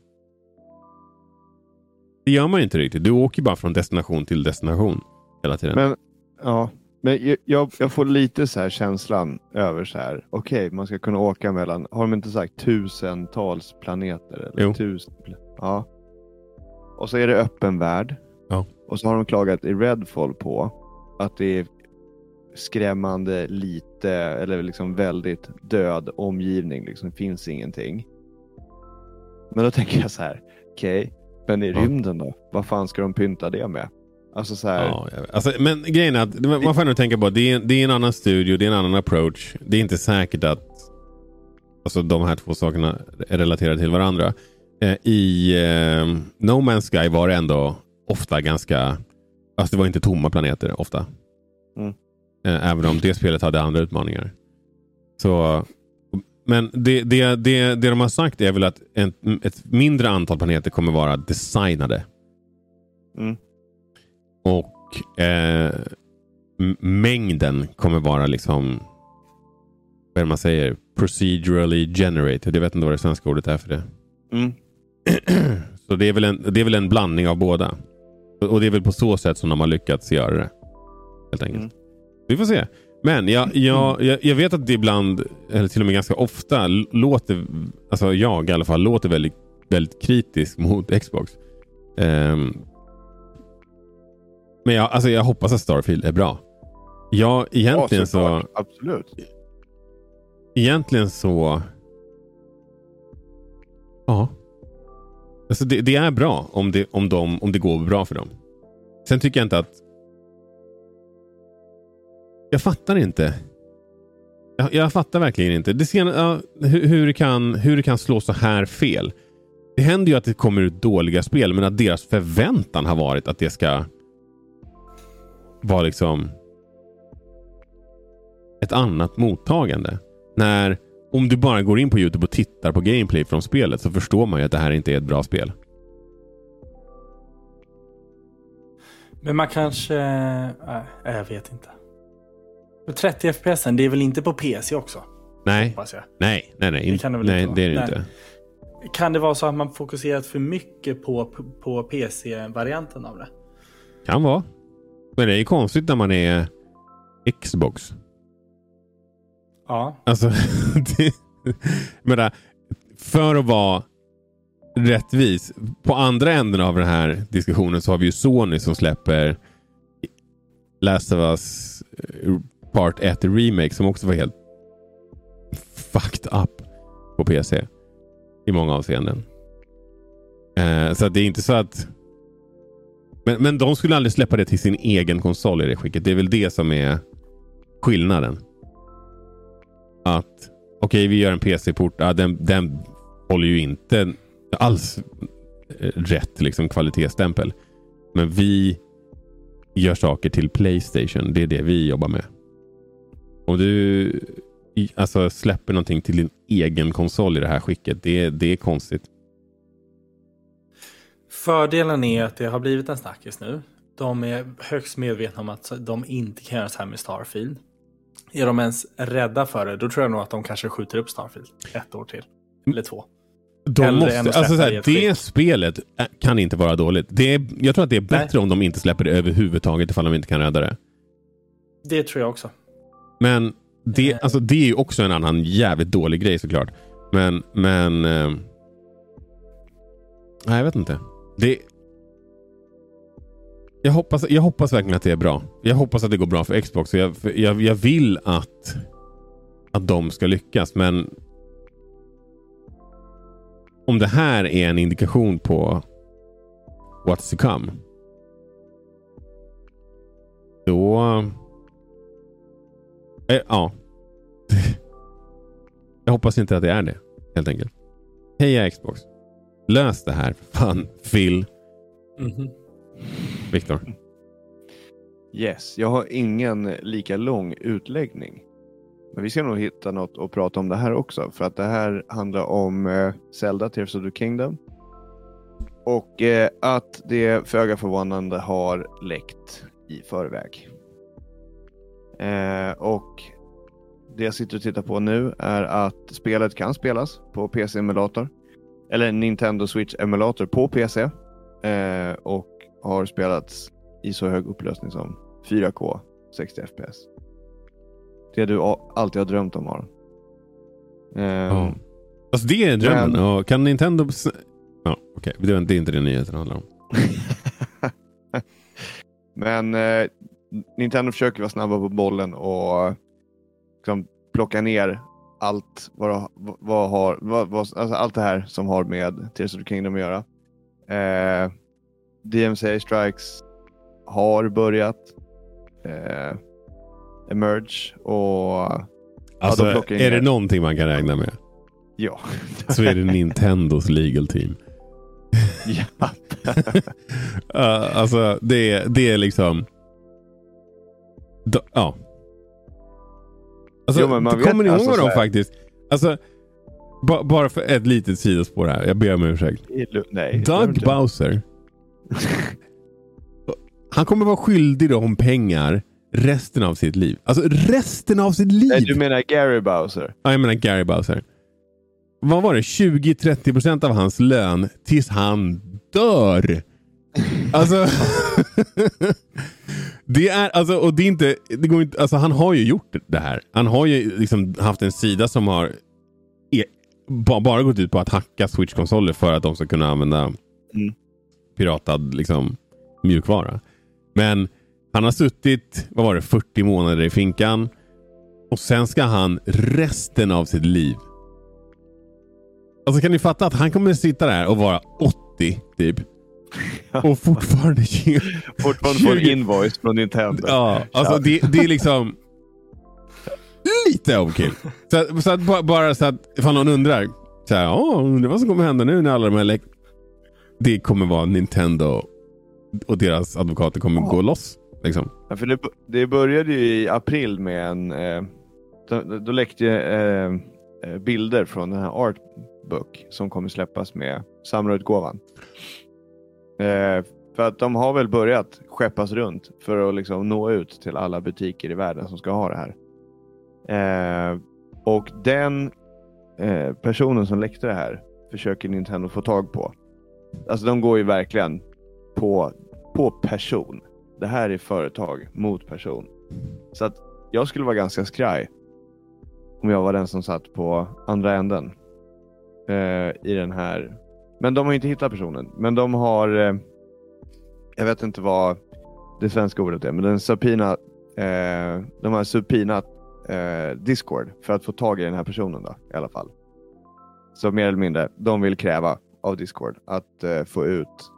Det gör man ju inte riktigt. Du åker bara från destination till destination hela tiden. Men, ja, men jag- jag, får lite så här känslan över så här. Okej, man ska kunna åka mellan, har de inte sagt tusentals planeter? Eller Jo. Tusen, ja. Och så är det öppen värld. Ja. Och så har de klagat i Redfall på att det är skrämmande lite eller liksom väldigt död omgivning. Liksom finns ingenting. Men då tänker jag så här. Okej, men i Ja. rymden då? Vad fan ska de pynta det med? Alltså så här. Ja, alltså, men grejen är att man får ändå tänka på att det är, det är en annan studio, det är en annan approach. Det är inte säkert att alltså, de här två sakerna är relaterade till varandra. Eh, I eh, No Man's Sky var det ändå ofta ganska... Alltså det var inte tomma planeter ofta. Mm. Eh, även om det spelet hade andra utmaningar. Så, men det, det, det, det de har sagt är väl att en, ett mindre antal planeter kommer vara designade. Mm. Och eh, mängden kommer vara liksom vad är det man säger? Procedurally generated. Jag vet inte vad det svenska ordet är för det. Mm. Så det är, väl en, det är väl en blandning av båda. Och och det är väl på så sätt som de har lyckats göra det. Helt enkelt. Mm. Vi får se. Men jag, jag, jag, jag vet att det ibland, eller till och med ganska ofta, låter, alltså jag i alla fall, låter väldigt, väldigt kritisk mot Xbox. Ehm, men jag, alltså jag hoppas att Starfield är bra. Ja, egentligen Ja, så... Absolut. Egentligen så... Ja. Alltså det, det är bra om det, om, de, om det går bra för dem. Sen tycker jag inte att... Jag fattar inte. Jag, jag fattar verkligen inte. Det sen, ja, hur, hur, det kan, hur det kan slå så här fel. Det händer ju att det kommer ut dåliga spel, men att deras förväntan har varit att det ska vara liksom ett annat mottagande. När om du bara går in på Youtube och tittar på gameplay från spelet så förstår man ju att det här inte är ett bra spel. Men man kanske... Nej, jag vet inte. Men 30 FPS, det är väl inte på PC också? Nej, nej, nej, nej. Det kan det väl nej, inte det är det Nej. inte. Kan det vara så att man fokuserat för mycket på, på PC-varianten av det? Kan vara. Men det är ju konstigt när man är Xbox. Ja. Alltså, det, men för att vara rättvis. På andra änden av den här diskussionen så har vi ju Sony som släpper Last of Us eh, Part 1 Remake som också var helt fucked up på PC. I många avseenden. Eh, så att det är inte så att... Men, men de skulle aldrig släppa det till sin egen konsol i det skicket. Det är väl det som är skillnaden. Att okej, vi gör en PC-port. Ah, den, den håller ju inte alls eh, rätt liksom, kvalitetsstämpel. Men vi gör saker till Playstation. Det är det vi jobbar med. Om du alltså, släpper någonting till din egen konsol i det här skicket. Det, det är konstigt. Fördelen är att det har blivit en snackis nu. De är högst medvetna om att de inte kan göra så här med Starfield. Är de ens rädda för det, då tror jag nog att de kanske skjuter upp Starfield ett år till. Eller två. De måste, alltså, släppa så i här, ett det skick. spelet äh, kan inte vara dåligt. Det är, jag tror att det är bättre om de inte släpper det överhuvudtaget ifall de inte kan rädda det. Det tror jag också. Men det, Eh. alltså, det är ju också en annan jävligt dålig grej såklart. Men, men... Eh, nej, jag vet inte. Det, jag, hoppas, jag hoppas verkligen att det är bra. Jag hoppas att det går bra för Xbox. Jag, jag, jag vill att, att de ska lyckas, men om det här är en indikation på what's to come. Då... Eh, ja. Jag hoppas inte att det är det, helt enkelt. Heja Xbox. Lös det här. Fan, Phil. Mhm. Viktor. Yes, jag har ingen lika lång utläggning. Men vi ska nog hitta något att prata om det här också. För att det här handlar om eh, Zelda Tears of the Kingdom. Och eh, att det föga förvånande har läckt i förväg. Eh, och det jag sitter och tittar på nu är att spelet kan spelas på PC-emulator. Eller Nintendo Switch-emulator på PC. Eh, och har spelats i så hög upplösning som 4K 60 FPS. Det du alltid har drömt om Aron. Ehm, Ja. Alltså det är drömmen. Men- Och kan Nintendo... Ja, okej. Är- Det är inte det nyheten handlar om. Men eh, Nintendo försöker vara snabba på bollen och liksom, plocka ner allt vad, vad har, vad, vad, alltså allt det här som har med Tears of the Kingdom att göra. Eh, DMCA Strikes har börjat. Eh, Emerge och Alltså, de plockar in är det någonting man kan räkna med ja. så är det Nintendos legal team. ja. Uh, alltså det, det är liksom... Då, ja. Alltså, Jo, men man vet- kommer ni ihåg alltså, de här- faktiskt... Alltså, ba, bara för ett litet sidospår här. Jag ber om ursäkt. Nej. Doug. Bowser. Han kommer vara skyldig dem pengar resten av sitt liv. Alltså resten av sitt liv! Nej, du menar Gary Bowser? Ja, jag menar Gary Bowser. Vad var det? 20-30% av hans lön tills han dör. Alltså... det är alltså, och det är inte, det går inte, alltså han har ju gjort det här. Han har ju liksom haft en sida som har e, ba, bara gått ut på att hacka Switch-konsoler för att de ska kunna använda Mm. piratad liksom, mjukvara. Men han har suttit, vad var det, 40 månader i finkan. Och sen ska han resten av sitt liv. Alltså kan ni fatta att han kommer sitta där och vara 80 typ. Och fortfarande ge... Fortfarande får en 20. invoice från Nintendo. Ja, alltså det, det är liksom... Lite overkill. Så, att- så att, ba- bara så att ifall någon undrar. Så här, "Åh, undrar vad som kommer hända nu när alla de här läck... Det kommer vara Nintendo och deras advokater kommer gå loss. Liksom. Ja, för det, det började ju i april med en... Eh, då, då läckte eh, eh, bilder från den här Artbook som kommer släppas med samlarutgåvan. Eh, för att de har väl börjat skeppas runt för att liksom nå ut till alla butiker i världen som ska ha det här. Eh, och den eh, personen som läckte det här försöker Nintendo få tag på. Alltså de går ju verkligen på, på person. Det här är företag mot person. Så att jag skulle vara ganska skraj om jag var den som satt på andra änden eh, i den här. Men de har inte hittat personen. Men de har, eh, jag vet inte vad det svenska ordet är, men den subpoena, eh, de har subpoenat eh, Discord för att få tag i den här personen då, i alla fall. Så mer eller mindre, de vill kräva av Discord att eh, få ut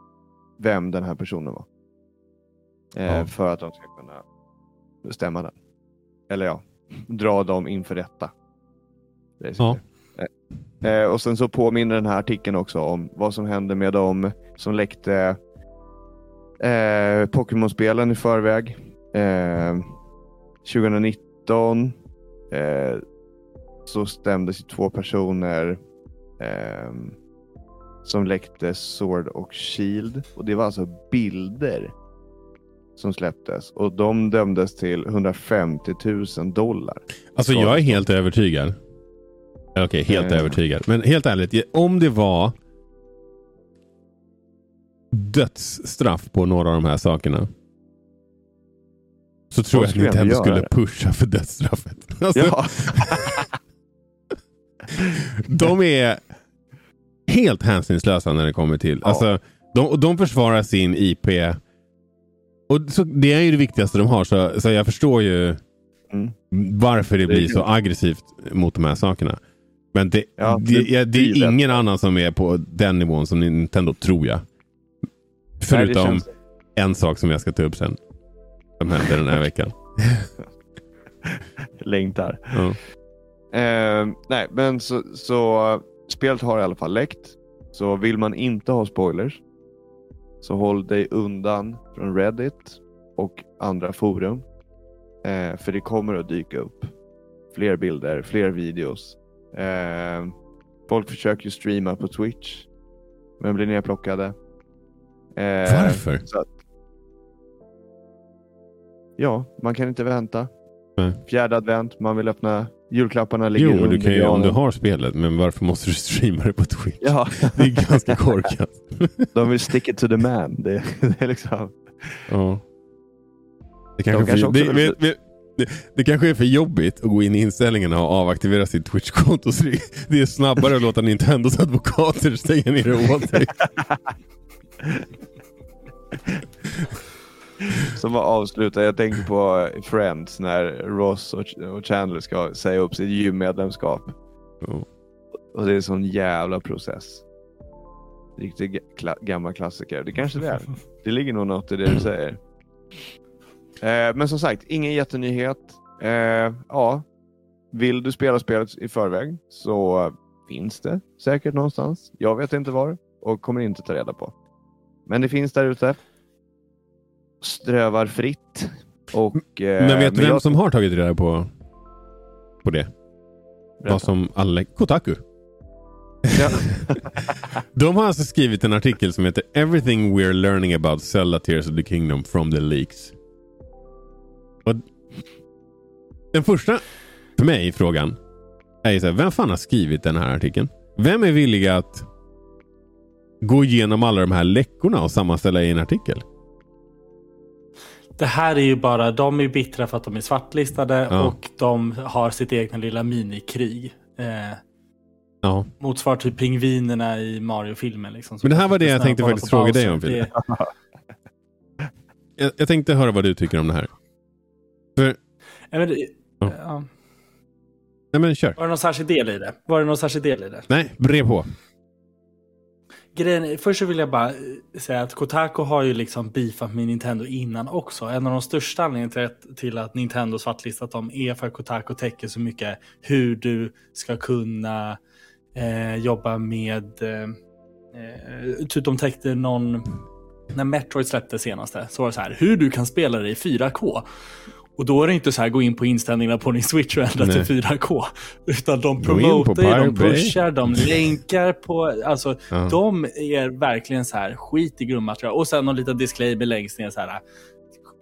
vem den här personen var. Eh, Ja. För att de ska kunna stämma den. Eller ja, dra dem inför rätta. basically. Eh, och sen så påminner den här artikeln också om vad som hände med de som läckte eh, Pokémon-spelen i förväg. Eh, 2019 eh, så stämdes ju två personer. Eh, som läckte Sword och Shield. Och det var alltså bilder som släpptes och de dömdes till 150 000 dollar. Alltså jag är helt övertygad. Okej, okay, helt Eh. övertygad. Men helt ärligt, om det var dödsstraff på några av de här sakerna. Så tror jag att Nintendo skulle pusha för dödsstraffet. Alltså, Ja, De är helt hänsynslösa när det kommer till... Ja. Alltså, de, de försvarar sin IP. Och så, det är ju det viktigaste de har. Så, så jag förstår ju Mm. varför det Det blir så aggressivt mot de här sakerna. Men det, Ja, det, det är ingen annan som är på den nivån som Nintendo, tror jag. Nej, Förutom känns- en sak som jag ska ta upp sen. Som händer den här veckan. längtar. Ja. Eh, nej, men så, så spelet har i alla fall läckt. Så vill man inte ha spoilers så håll dig undan från Reddit och andra forum. Eh, för det kommer att dyka upp fler bilder, fler videos. Eh, folk försöker ju streama på Twitch men blir nedplockade. Eh, Varför? Att, ja, man kan inte vänta. Nej. Fjärde advent, man vill öppna julklapparna. ligger Jo, du kan ju, om du har spelet. Men varför måste du streama det på Twitch? Ja, Det är ganska korkat. de vill stick it to the man. Det, det är liksom... Ja. Det kanske, kanske för, också det, vill- vet- vet- det, det kanske är för jobbigt att gå in i inställningarna och avaktivera sitt Twitch-konto. Det, det är snabbare att låta Nintendos advokater stänga ner det åt dig. Som var avslutad. Jag tänker på Friends när Ross och, Chandler ska säga upp sitt gymmedlemskap. Ja. Och det är en sån jävla process. Riktigt ga- kla- gammal klassiker. Det kanske det är. Det ligger nog något i det du säger. Eh, men som sagt, ingen jättenyhet. Eh, ja, vill du spela spelet i förväg så finns det säkert någonstans. Jag vet inte var och kommer inte ta reda på. Men det finns där ute. Strövar fritt. Och, eh, Men vet du vem jag- som har tagit reda på, på det? Berätta. Vad som alla... Kotaku. Ja. De har alltså skrivit en artikel som heter Everything we're learning about Zelda Tears of the Kingdom from the leaks. Och den första för mig frågan är ju så här, vem fan har skrivit den här artikeln? Vem är villig att gå igenom alla de här läckorna och sammanställa i en artikel? Det här är ju bara, de är bittra för att de är svartlistade Ja. och de har sitt egna lilla minikrig. Eh, Ja, motsvar till pingvinerna i Mario-filmen. Liksom, Men det här var det jag tänkte faktiskt fråga dig om. Det- jag, jag tänkte höra vad du tycker om det här. För, Ja, men det- Ja. ja. nej men kör. Var det någon särskild del i det? Var det någon särskild del i det? Nej, brev på. Grejen, är- först så vill jag bara eh, säga att Kotaku har ju liksom beefat med Nintendo innan också. En av de största anledningarna till att, Nintendo svartlistat dem är för att Kotaku täcker så mycket hur du ska kunna eh, jobba med... Eh, eh, typ de täckte någon... När Metroid släppte senaste så var det så här, hur du kan spela det i 4K. Och då är det inte så här, gå in på inställningarna på din switch och ändra till 4K. Utan de promotar, ju, de pushar, de länkar på... Alltså, Ja. de är verkligen så här skit i grundmaterial. Och sen någon liten disclaimer längst ner så här.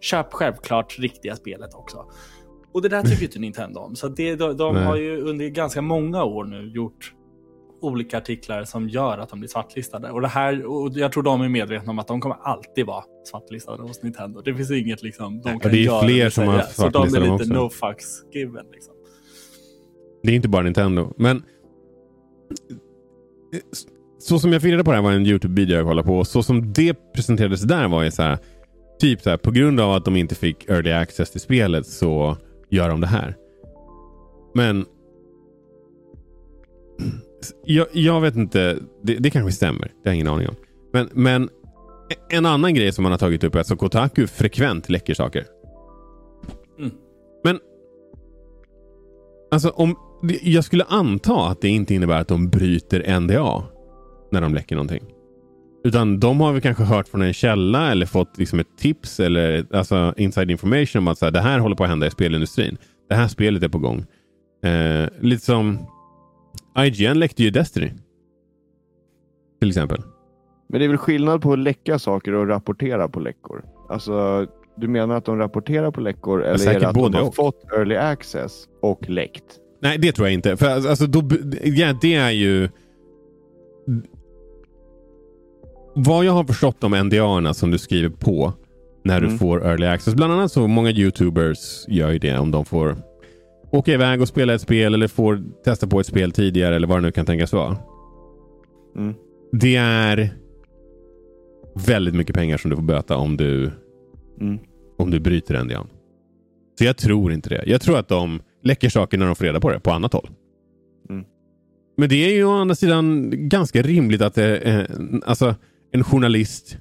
Köp självklart riktiga spelet också. Och det där tycker inte Nintendo om. Så det, de, de har ju under ganska många år nu gjort olika artiklar som gör att de blir svartlistade. Och, det här, och jag tror de är medvetna om att de kommer alltid vara svartlistade hos Nintendo. Det finns inget liksom, de kan det är fler som har. Så de är lite också. no fucks given. Liksom. Det är inte bara Nintendo. Men så som jag fick reda på det här var en YouTube-video jag kollade på. Och så som det presenterades där var ju så här. Typ så här, på grund av att de inte fick early access till spelet så gör de det här. Men jag, jag vet inte. Det, det kanske stämmer. Det har jag ingen aning om. Men, men en annan grej som man har tagit upp är att Kotaku frekvent läcker saker. Mm. Men Alltså om, jag skulle anta att det inte innebär att de bryter NDA när de läcker någonting. Utan de har väl kanske hört från en källa eller fått liksom ett tips eller alltså inside information om att så här, det här håller på att hända i spelindustrin. Det här spelet är på gång. Eh, lite som IGN läckte ju Destiny. Till exempel. Men det är väl skillnad på att läcka saker och rapportera på läckor? Alltså, du menar att de rapporterar på läckor eller är det att de har och. fått early access och läckt? Nej, det tror jag inte. För alltså, då, ja, det är ju... Vad jag har förstått om NDA som du skriver på när Mm. du får early access. Bland annat så många YouTubers gör ju det om de får åka iväg och spela ett spel eller får testa på ett spel tidigare eller vad det nu kan tänkas vara. Mm. Det är väldigt mycket pengar som du får böta om du, Mm. om du bryter NDA. Så jag tror inte det. Jag tror att de läcker saker när de får reda på det på annat håll. Mm. Men det är ju å andra sidan ganska rimligt att det, eh, alltså, en journalist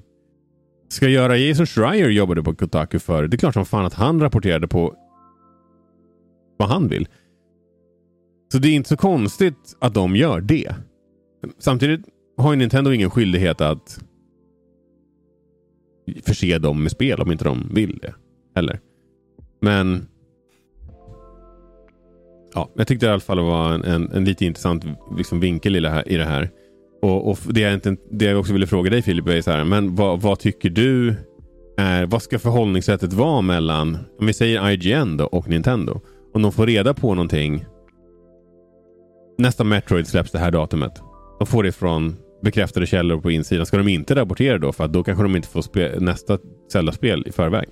ska göra. Jason Schreier jobbade på Kotaku förr. Det är klart som fan att han rapporterade på vad han vill. Så det är inte så konstigt att de gör det. Samtidigt har Nintendo ingen skyldighet att förse dem med spel om inte de vill det. Heller. Men ja, jag tyckte i alla fall det var en, en, en lite intressant liksom, vinkel i det här. I det, här. Och, och det, jag inte, det jag också ville fråga dig Filip är så här, men vad, vad tycker du är, vad ska förhållningssättet vara mellan, om vi säger IGN då och Nintendo? Om de får reda på någonting. Nästa Metroid släpps det här datumet. De får det från bekräftade källor på insidan. Ska de inte rapportera då? För att då kanske de inte får nästa Zelda-spel i förväg.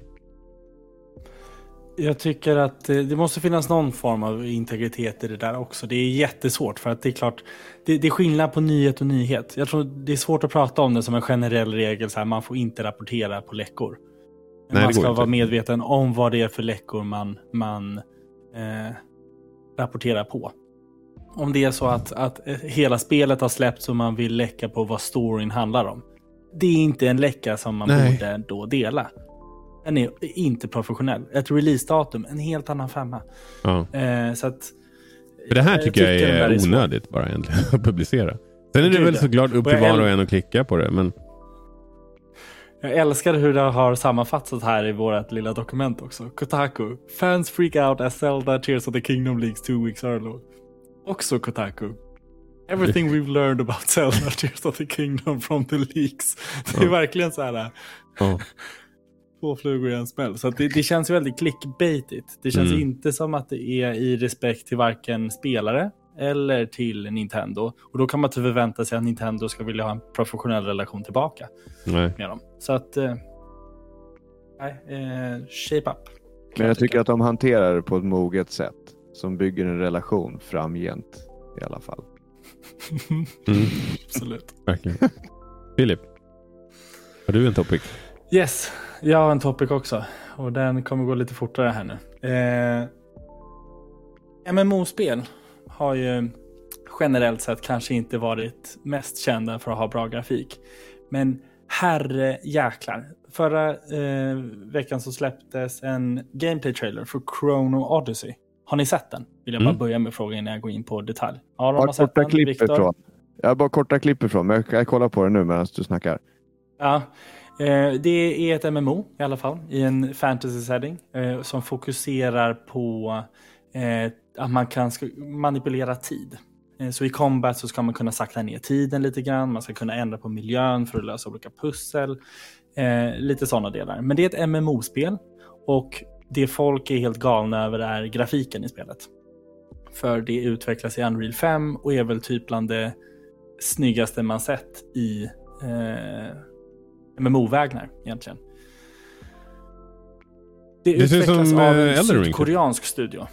Jag tycker att eh, det måste finnas någon form av integritet i det där också. Det är jättesvårt för att det är klart, det, det är skillnad på nyhet och nyhet. Jag tror det är svårt att prata om det som en generell regel, så här, man får inte rapportera på läckor. Nej, man ska vara medveten om vad det är för läckor man, man eh, rapporterar på. Om det är så att, att eh, hela spelet har släppts och man vill läcka på vad storyn handlar om. Det är inte en läcka som man Nej. borde då dela. Den är inte professionell. Ett releasedatum, en helt annan femma. Ja. Eh, så att, För det här jag tycker jag där är svår. onödigt bara egentligen att publicera. Sen är det väl såklart upp till jag var och en att klicka på det. Men Jag älskar hur det har sammanfattats här i vårt lilla dokument också. Kotaku. Fans freak out as Zelda Tears of the Kingdom leaks two weeks early. Också Kotaku. Everything we've learned about Zelda Tears of the Kingdom from the leaks. Det är Ja. verkligen så här. ja. Två flugor i en smäll. Så att det, det känns väldigt clickbaitigt. Det känns Mm. inte som att det är i respekt till varken spelare eller till Nintendo. Och då kan man inte förvänta sig att Nintendo ska vilja ha en professionell relation tillbaka nej. med dem. Så att... Eh, nej, eh, shape up. Men jag tycker att de hanterar det på ett moget sätt som bygger en relation framgent i alla fall. Mm, Absolut. verkligen. Filip, har du en topic? Yes, jag har en topic också. Och den kommer gå lite fortare här nu. Eh, MMO-spel har ju generellt sett kanske inte varit mest kända för att ha bra grafik. Men herre jäklar. Förra eh, veckan så släpptes en gameplay-trailer för Chrono Odyssey. Har ni sett den? Vill jag bara Mm. börja med frågan innan jag går in på detalj. Ja, de Bara korta den. klipp ifrån. Jag har bara korta klipp ifrån, men jag kan kolla på det nu medan du snackar. Ja, eh, det är ett MMO i alla fall i en fantasy setting eh, som fokuserar på eh, att man kan manipulera tid. Så i combat så ska man kunna sakta ner tiden lite grann, man ska kunna ändra på miljön för att lösa olika pussel. Lite sådana delar. Men det är ett MMO-spel och det folk är helt galna över är grafiken i spelet. För det utvecklas i Unreal 5 och är väl typ bland det snyggaste man sett i eh, MMO-vägnar egentligen. Det, Det utvecklas som, av eh, en Elden Ring, typ. sydkoreansk studio.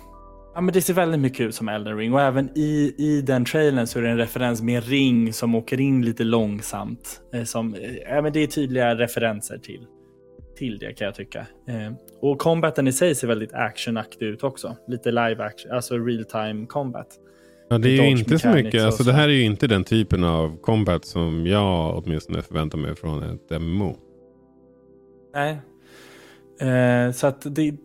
Ja, men det ser väldigt mycket ut som Elden Ring och även i, i den trailern så är det en referens med en ring som åker in lite långsamt. Eh, som, eh, ja, men det är tydliga referenser till, till det kan jag tycka. Eh, och combaten i sig ser väldigt actionaktig ut också. Lite live action, alltså real time combat. Ja, det är ju inte så mycket. Alltså, så. det här är ju inte den typen av combat som jag åtminstone förväntar mig från ett MMO. Nej. Eh, så att det,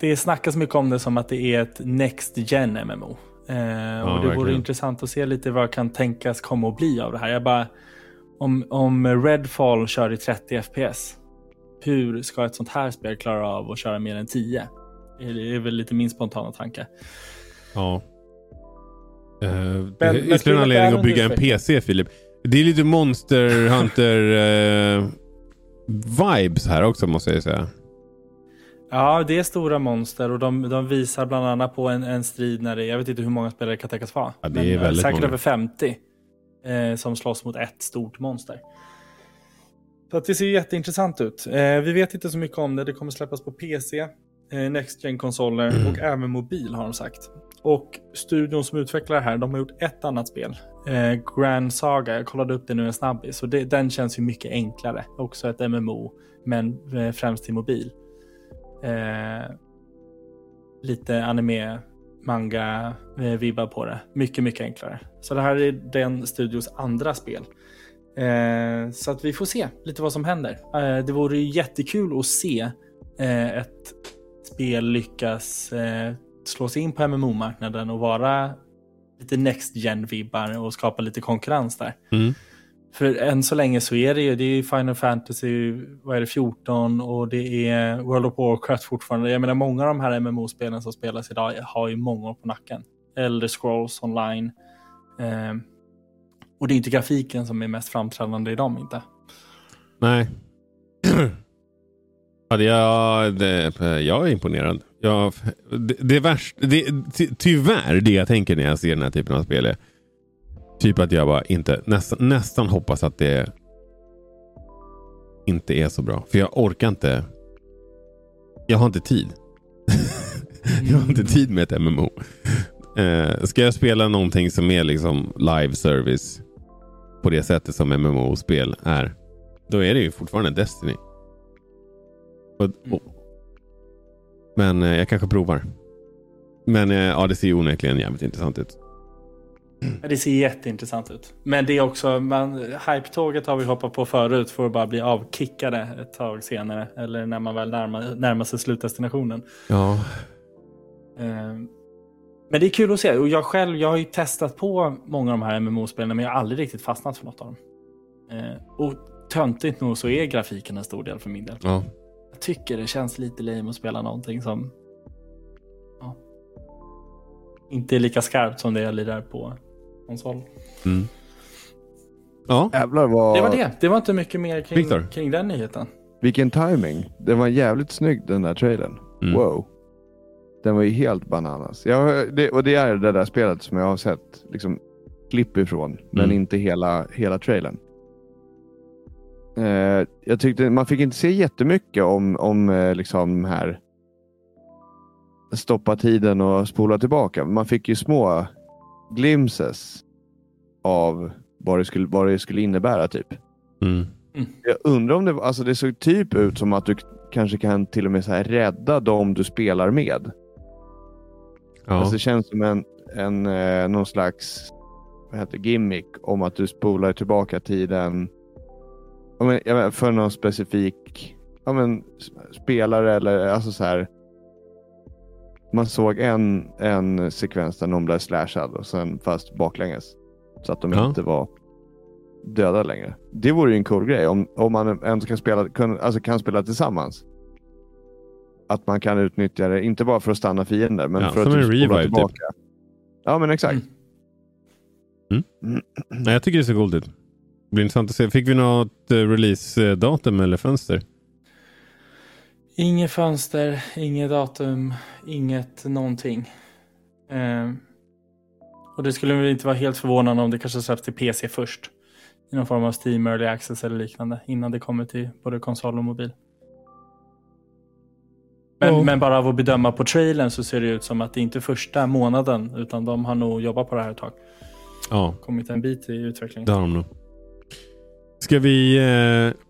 det snackas mycket om det som att det är ett Next Gen MMO. Eh, och det vore verkligen. intressant att se lite vad kan tänkas komma att bli av det här. Jag bara, om, om Redfall kör i 30 FPS, hur ska ett sånt här spel klara av att köra mer än 10? Det är väl lite min spontana tanke. Ja. Uh, men ytterligare spelet en anledning är att bygga en. PC, Filip. Det är lite Monster Hunter eh, vibes här också måste jag säga. Ja, det är stora monster och de, de visar bland annat på en, en strid när det jag vet inte hur många spelare det kan tänkas vara. Ja, det är men, väldigt säkert många. över 50 eh, som slåss mot ett stort monster. Så att det ser jätteintressant ut. Eh, vi vet inte så mycket om det. Det kommer släppas på PC, eh, Next Gen-konsoler Mm. och även mobil har de sagt. Och studion som utvecklar det här, de har gjort ett annat spel. Eh, Grand Saga, jag kollade upp det nu en snabbis. Och det, den känns ju mycket enklare. Också ett MMO, men eh, främst till mobil. Eh, lite anime, manga-vibbar eh, på det. Mycket, mycket enklare. Så det här är den studios andra spel. Eh, så att vi får se lite vad som händer. Eh, det vore ju jättekul att se eh, ett spel lyckas eh, slå sig in på MMO-marknaden och vara lite Next Gen-vibbar och skapa lite konkurrens där. Mm. För än så länge så är det ju det är Final Fantasy vad är det, 14 och det är World of Warcraft fortfarande. Jag menar många av de här MMO-spelen som spelas idag har ju många år på nacken. Elder Scrolls online. Eh, och det är inte grafiken som är mest framträdande i dem inte. Nej. ja, det, jag, det, jag är imponerad. Jag, det, det värst, det, ty, tyvärr, det jag tänker när jag ser den här typen av spel är typ att jag bara inte nästan, nästan hoppas att det inte är så bra. För jag orkar inte. Jag har inte tid. jag har inte tid med ett MMO. Eh, ska jag spela någonting som är liksom live service på det sättet som MMO-spel är. Då är det ju fortfarande Destiny. Och, och, men eh, jag kanske provar. Men eh, ja, det ser ju onekligen jävligt intressant ut. Det ser jätteintressant ut. Men det är också, man, hype-tåget har vi hoppat på förut för att bara bli avkickade ett tag senare. Eller när man väl närmar, närmar sig slutdestinationen. Ja, Eh, Men det är kul att se. Och jag själv, jag har ju testat på många av de här MMO-spelen men jag har aldrig riktigt fastnat för något av dem. Eh, Och töntigt nog så är grafiken en stor del för min del. ja. Jag tycker det känns lite lame att spela någonting som ja, inte är lika skarpt som det jag lirar på konsol. Mm. Ja, Jävlar vad... Det var det. Det var inte mycket mer kring, kring den nyheten. Vilken timing. Den var jävligt snygg den där trailern. Mm. Wow. Den var ju helt bananas. Jag, det, och det är det där spelet som jag har sett liksom, klipp ifrån. Men Mm. inte hela, hela trailern. Eh, jag tyckte man fick inte se jättemycket om, om eh, liksom de här stoppa tiden och spola tillbaka. Man fick ju små glimpses av vad det skulle, vad det skulle innebära typ. mm. Jag undrar om det, alltså det såg typ ut som att du kanske kan till och med så här rädda dem du spelar med. ja. Alltså det känns som en, en eh, någon slags vad heter, gimmick om att du spolar tillbaka tiden men, för någon specifik ja, men, spelare eller alltså så här. Man såg en, en sekvens där någon blev slashad och sen fast baklänges. Så att de Ja. inte var döda längre. Det vore ju en cool grej om, om man ändå kan spela, kun, alltså kan spela tillsammans. Att man kan utnyttja det, inte bara för att stanna fiender, men Ja, för att en typ spola revive, typ. tillbaka. Ja, men exakt. Mm. Nej, jag tycker det ser coolt ut. Det blir intressant att se. Fick vi något eh, release-datum eller fönster? Inget fönster, inget datum, inget någonting. Eh, och det skulle väl inte vara helt förvånande om det kanske släpps till PC först. I någon form av Steam Early Access eller liknande. Innan det kommer till både konsol och mobil. Men, Ja. men bara av att bedöma på trailern så ser det ut som att det inte är första månaden. Utan de har nog jobbat på det här ett tag. Ja, Kommit en bit i utvecklingen. det har de nog. Ska vi... Eh...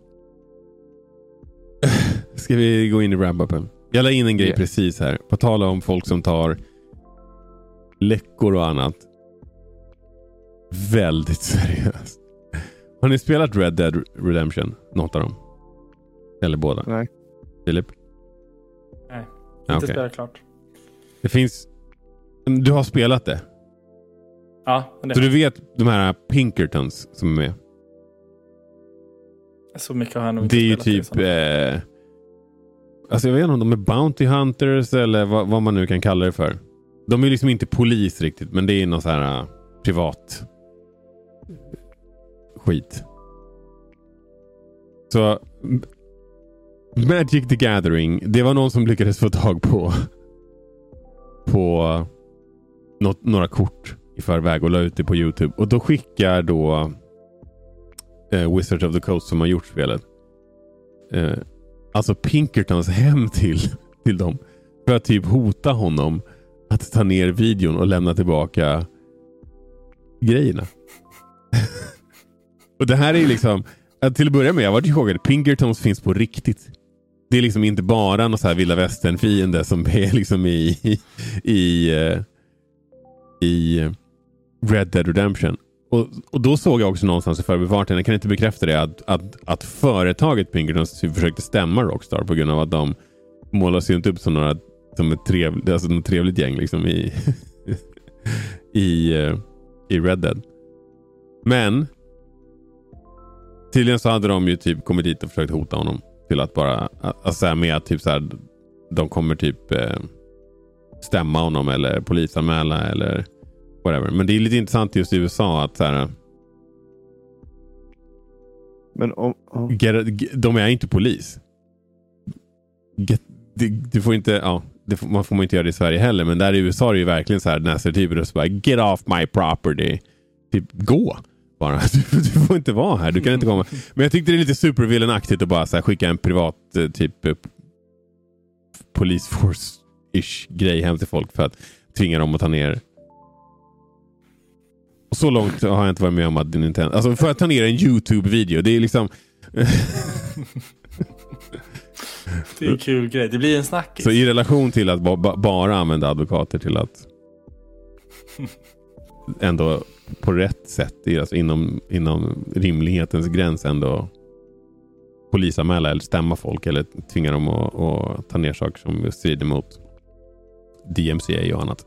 Ska vi gå in i wrap-upen? Jag la in en grej Yeah. precis här. På tal om folk som tar läckor och annat. Väldigt seriöst. Har ni spelat Red Dead Redemption? Något av dem? Eller båda? Nej. Filip? Nej, Ja, inte okej. spelat klart. Det finns... Du har spelat det? Ja, det, Så du vet de här Pinkertons som är med? så mycket har jag nog inte Det är ju spelat typ... Eh, alltså jag vet inte om de är Bounty Hunters eller vad, vad man nu kan kalla det för. De är liksom inte polis riktigt, men det är någon så här äh, privat skit. Så Magic the Gathering. Det var någon som lyckades få tag på på något, några kort i förväg och la ut det på Youtube. Och då skickar då eh, Wizards of the Coast som har gjort spelet. Eh, alltså Pinkertons alltså hem till, till dem. För att typ hota honom att ta ner videon och lämna tillbaka grejerna. och det här är ju liksom, till att börja med, jag var chockad. Pinkertons finns på riktigt. Det är liksom inte bara någon så här vilda västern fiende som är liksom i, i, eh, i, i Red Dead Redemption. Och, och då såg jag också någonstans i förbifarten, jag kan inte bekräfta det, att, att, att företaget Pinkerton försökte stämma Rockstar på grund av att de målas ju inte upp som några som ett trevligt, alltså något trevligt gäng liksom i, i, eh, i Red Dead. Men tydligen så hade de ju typ kommit dit och försökt hota honom till att bara, alltså med att typ så här, de kommer typ eh, stämma honom eller polisanmäla eller whatever. Men det är lite intressant just i USA att så här, Men om... om de är inte polis. Get, du, får inte, ja, får, man får inte göra det i Sverige heller. Men där i USA är det ju verkligen så här nästan och så bara get off my property. Typ gå bara. Du, du, får inte vara här. Du kan inte komma. Men jag tyckte det är lite supervillenaktigt att bara här, skicka en privat eh, typ eh, police force-ish grej hem till folk för att tvinga dem att ta ner. Och så långt har jag inte varit med om att Nintendo... Alltså för att ta ner en YouTube-video. Det är liksom... Det är en kul grej. Det blir en snackis. Så i relation till att ba bara använda advokater till att ändå på rätt sätt, alltså inom, inom rimlighetens gräns ändå polisanmäla eller stämma folk eller tvinga dem att, att ta ner saker som strider mot DMCA och annat.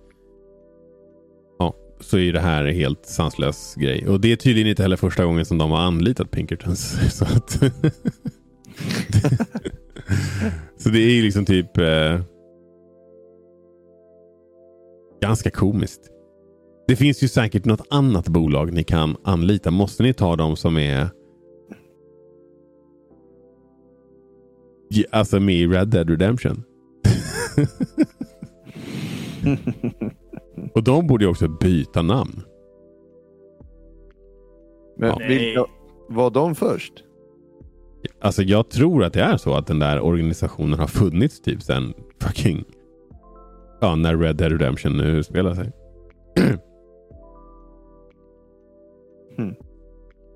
Så är det här en helt sanslös grej. Och det är tydligen inte heller första gången som de har anlitat Pinkertons. Så, att så det är ju liksom typ eh, ganska komiskt. Det finns ju säkert något annat bolag ni kan anlita. Måste ni ta de som är alltså med i Red Dead Redemption? Och de borde ju också byta namn. Men Ja. vilka, var de först? Alltså jag tror att det är så att den där organisationen har funnits typ sen fucking ja, när Red Dead Redemption nu spelar sig. Hmm.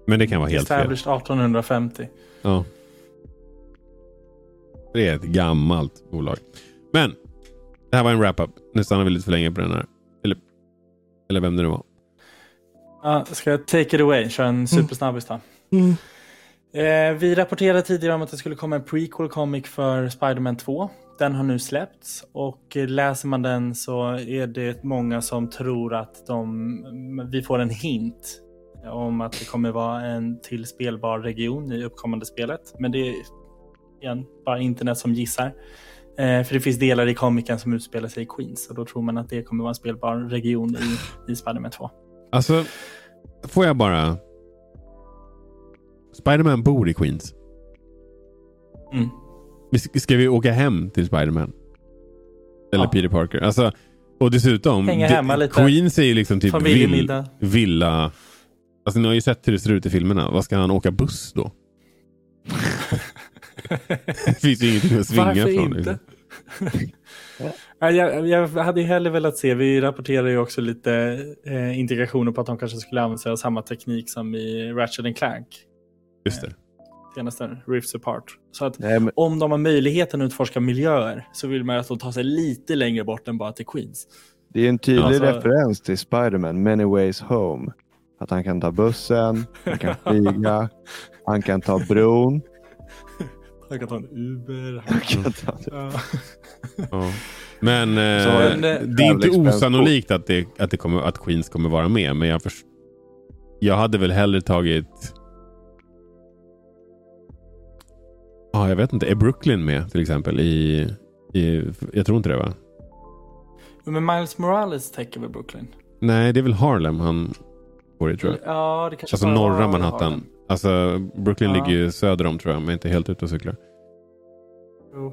Men det kan vara helt fel. Established 1850. Ja. Det är ett gammalt bolag. Men det här var en wrap-up. Nu stannar vi lite för länge på den här. Eller, vem det nu var. Ja, ska jag take it away? Kör en supersnabbis då. Eh, vi rapporterade tidigare om att det skulle komma en prequel comic för Spider-Man 2. Den har nu släppts och läser man den så är det många som tror att de, vi får en hint om att det kommer vara en till spelbar region i uppkommande spelet. Men det är igen bara internet som gissar. Eh, för det finns delar i komikern som utspelar sig i Queens och då tror man att det kommer vara en spelbar region i, i Spider-Man 2. Alltså, får jag bara... Spiderman bor i Queens. Mm. Ska vi åka hem till Spiderman? Eller Ja. Peter Parker? Alltså, och dessutom, det-. Queens är ju liksom typ vill, villa... Alltså ni har ju sett hur det ser ut i filmerna. Vad ska han åka buss då? Det finns ju ingenting att svinga Varför från. inte? Liksom. Ja, jag, jag hade ju hellre velat se, vi rapporterar ju också lite eh, indikationer på att de kanske skulle använda sig av samma teknik som i Ratchet and Clank. Just det. Senaste Rifts Apart. Så att Nej, men, om de har möjligheten att utforska miljöer så vill man att de tar sig lite längre bort än bara till Queens. det är en tydlig Alltså- referens till Spider-Man, Many Ways Home. Att han kan ta bussen, han kan flyga, han kan ta bron. Han kan ta en Uber. Han kan ta... Ja. Ja. Men, eh, det är inte osannolikt att, det, att, det kommer, att Queens kommer vara med. Men jag, förs- jag hade väl hellre tagit... Ja, jag vet inte. Är Brooklyn med till exempel? I, i, jag tror inte det va? Men Miles Morales täcker väl Brooklyn? Nej, det är väl Harlem han... på det tror jag. Ja, det kanske Alltså norra Manhattan. har den. Alltså Brooklyn Ja. ligger ju söder om tror jag, men inte helt ute och cyklar. Jo.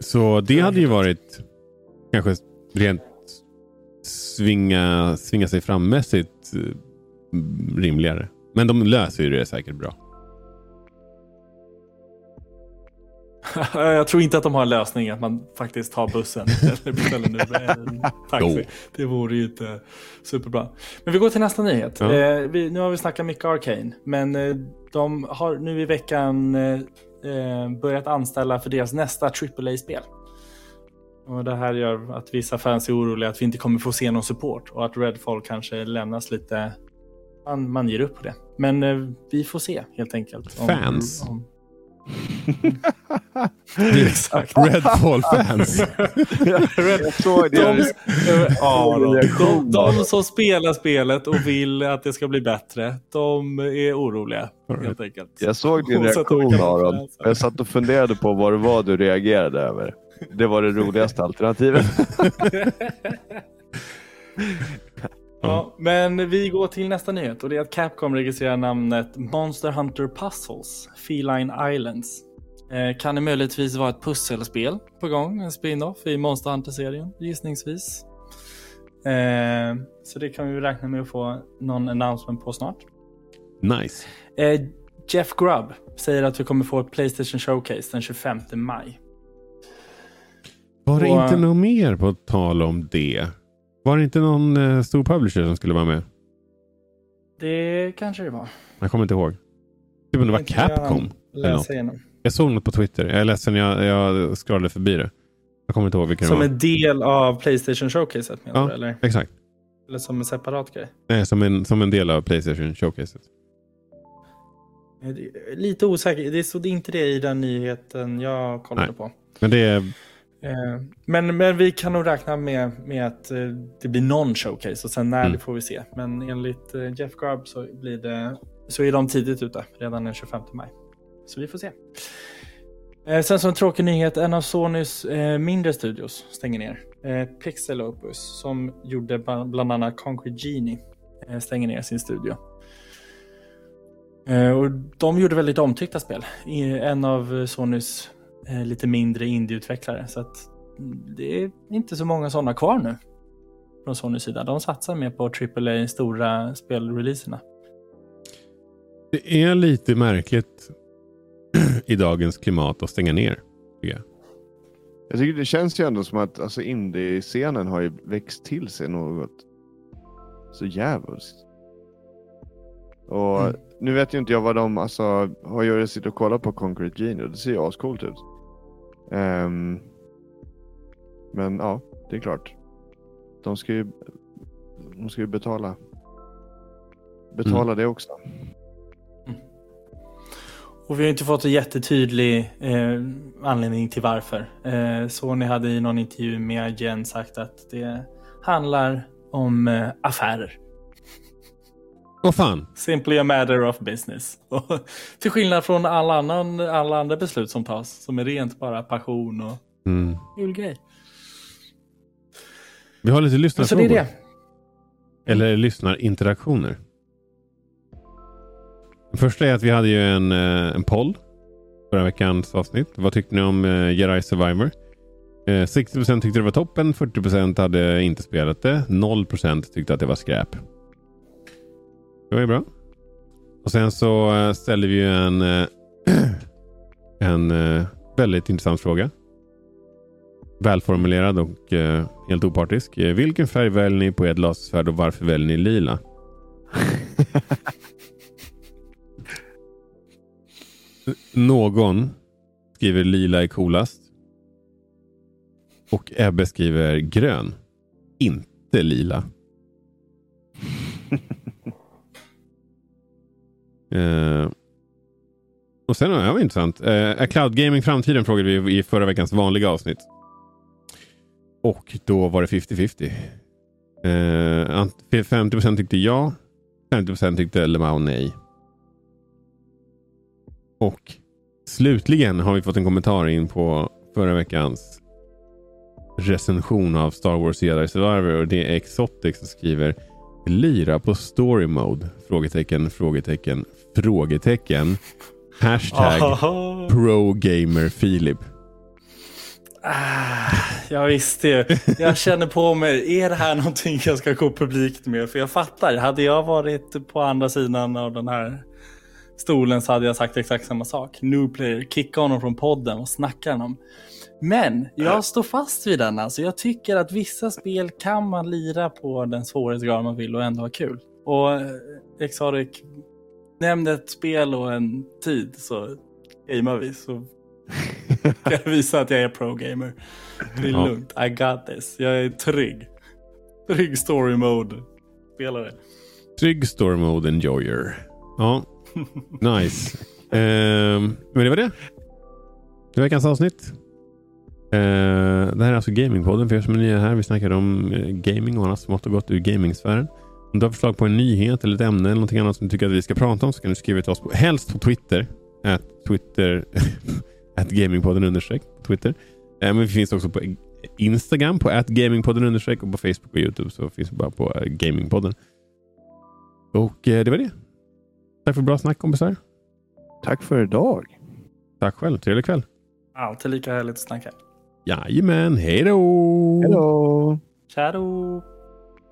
Så det hade ju varit kanske rent svinga, svinga sig frammässigt eh, rimligare. Men de löser ju det säkert bra. Jag tror inte att de har en lösning att man faktiskt tar bussen eller beställer en taxi. Det vore ju inte superbra. Men vi går till nästa nyhet. Ja. Eh, vi, nu har vi snackat mycket Arcane, men eh, de har nu i veckan eh, eh, börjat anställa för deras nästa AAA-spel. Och det här gör att vissa fans är oroliga att vi inte kommer få se någon support och att Redfall kanske lämnas lite... Man, man ger upp på det. Men eh, vi får se helt enkelt. om- Fans? om- Exakt. Redfall-fans. De, de, de som spelar spelet och vill att det ska bli bättre, de är oroliga helt enkelt. Jag såg din reaktion Aron. Jag satt och funderade på vad det var du reagerade över. Det var det roligaste alternativet. Ja, men vi går till nästa nyhet och det är att Capcom registrerar namnet Monster Hunter Puzzles Feline Islands. Eh, kan det möjligtvis vara ett pusselspel på gång? En spin-off i Monster Hunter-serien gissningsvis. Eh, så det kan vi räkna med att få någon announcement på snart. Nice. Eh, Jeff Grubb säger att vi kommer få ett Playstation Showcase den 25 maj. Var det Och- inte något mer på tal om det? Var det inte någon eh, stor publisher som skulle vara med? Det kanske det var. Jag kommer inte ihåg. Typ om det var Inte jag Capcom. eller något. Läsa igenom. Jag såg något på Twitter. Jag är ledsen, jag, jag scrollade förbi det. Jag kommer inte ihåg vilken Som det var. en del av Playstation Showcaset menar Ja. du? Eller? Exakt. eller som en separat grej? Nej, som, en, som en del av Playstation Showcaset. Eh, är Lite osäker. Det stod inte det i den nyheten jag kollade Nej. på. Men det är... Eh, Men, men vi kan nog räkna med, med att eh, det blir någon showcase och sen när Mm. det får vi se. Men enligt eh, Jeff Grubb så, blir det, så är de tidigt ute, redan den 25 maj. Så vi får se. Sen som en tråkig nyhet, en av Sonys mindre studios stänger ner. Pixel Opus, som gjorde bland annat Concrete Genie, stänger ner sin studio. Och de gjorde väldigt omtyckta spel. En av Sonys eh, lite mindre indieutvecklare. Så att det är inte så många sådana kvar nu. Från Sonys sida. De satsar mer på AAA stora spelreleaserna. Det är lite märkligt i dagens klimat att stänga ner. tycker jag. Jag tycker det känns ju ändå som att alltså, indie-scenen har ju växt till sig något så djävulskt. Och Mm. nu vet ju inte jag vad de, alltså, har jag sitter och kollar på Concrete Genie och det ser ju ascoolt ut. Ehm, men ja, det är klart. De ska ju, de ska ju betala. Betala det också. Och vi har inte fått en jättetydlig eh, anledning till varför. Eh, Sony hade i någon intervju med IGN sagt att det handlar om eh, affärer. Vad fan? Simply a matter of business. Och, till skillnad från alla, annan, alla andra beslut som tas, som är rent bara passion och Mm. kul grej. Vi har lite Så det är lyssnarfrågor. det. Eller lyssnarinteraktioner. Den första är att vi hade ju en, eh, en poll förra veckans avsnitt. Vad tyckte ni om eh, Jedi Survivor? Eh, 60% tyckte det var toppen, 40% hade inte spelat det, 0% tyckte att det var skräp. Det var ju bra. Och sen så eh, ställde vi ju en, eh, en eh, väldigt intressant fråga. Välformulerad och helt opartisk. Vilken färg väljer ni på ert lasersvärd och varför väljer ni lila? Någon skriver lila är coolast. Och Ebbe skriver grön. Inte lila. Eh, och sen, ja, det var intressant. Eh, är cloud gaming framtiden? Frågade vi i förra veckans vanliga avsnitt. Och då var det 50-50. Eh, 50% tyckte ja. 50% tyckte LMAO nej. Och slutligen har vi fått en kommentar in på förra veckans recension av Star Wars Jedi Survivor och det är Exotic som skriver Lira på story mode? Frågetecken, frågetecken, frågetecken. Hashtag Aha. ProGamer Filip. Ah, jag visste ju. Jag känner på mig, är det här någonting jag ska gå publikt med? För jag fattar, hade jag varit på andra sidan av den här stolen så hade jag sagt exakt samma sak. New player, kicka honom från podden och snacka honom. Men jag står fast vid den. Alltså, jag tycker att vissa spel kan man lira på den svårighetsgrad man vill och ändå ha kul. Och eh, Exotic, nämn ett spel och en tid så gamear vi. Så jag visa att jag är pro-gamer. Det är Ja. lugnt. I got this. Jag är trygg. Trygg story mode. Spelare. Trygg story mode enjoyer. Ja, nice. Ehm, men det var det. Det var veckans avsnitt. Ehm, det här är alltså Gamingpodden för er som är nya här. Vi snackar om eh, gaming och annat smått och gott ur gamingsfären. Om du har förslag på en nyhet eller ett ämne eller någonting annat som du tycker att vi ska prata om så kan du skriva till oss på, helst på Twitter. At Twitter at Gamingpodden understreck på Twitter. Eh, men vi finns också på Instagram på at Gamingpodden understreck och på Facebook och Youtube så finns vi bara på eh, Gamingpodden. Och eh, det var det. Tack för bra snack kompisar. Tack för idag. Tack själv. Trevlig kväll. Alltid lika härligt att snacka. Jajamän. Hej då! Hej då! Tja då!